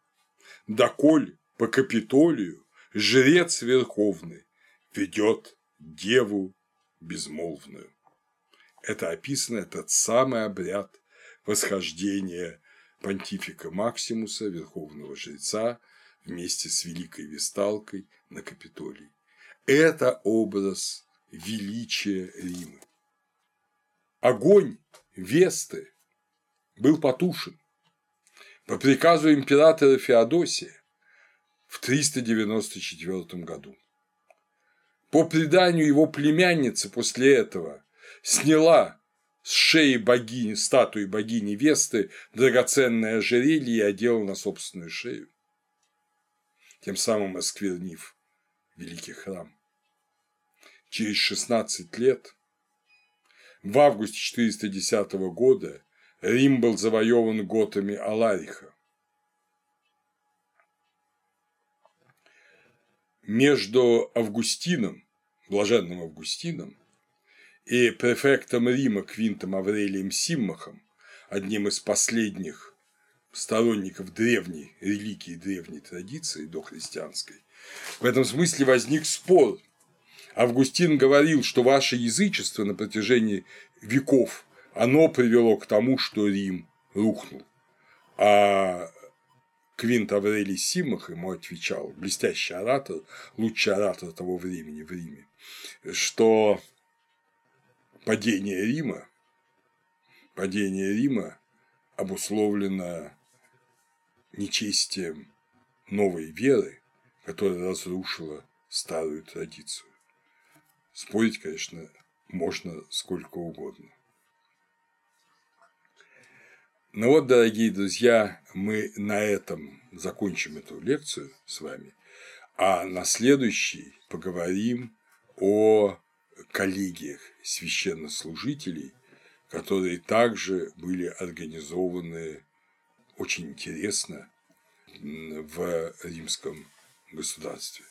Speaker 1: Доколь по Капитолию жрец верховный ведет деву безмолвную. Это описано этот самый обряд восхождения понтифика Максимуса, верховного жреца, вместе с великой весталкой на Капитолий. Это образ величия Рима. Огонь Весты был потушен по приказу императора Феодосия в 394 году. По преданию его племянница после этого сняла с шеи богини, статуи богини Весты драгоценное ожерелье и одела на собственную шею, тем самым осквернив великий храм. Через 16 лет, в августе 410 года, Рим был завоеван готами Алариха. Между Августином, блаженным Августином, и префектом Рима Квинтом Аврелием Симмахом, одним из последних сторонников древней религии, древней традиции дохристианской, в этом смысле возник спор. Августин говорил, что ваше язычество на протяжении веков оно привело к тому, что Рим рухнул. А Квинт Аврелий Симах ему отвечал, блестящий оратор, лучший оратор того времени в Риме, что падение Рима, падение Рима обусловлено нечестием новой веры, которая разрушила старую традицию. Спорить, конечно, можно сколько угодно. Ну вот, дорогие друзья, мы на этом закончим эту лекцию с вами, а на следующей поговорим о коллегиях священнослужителей, которые также были организованы очень интересно в римском государстве.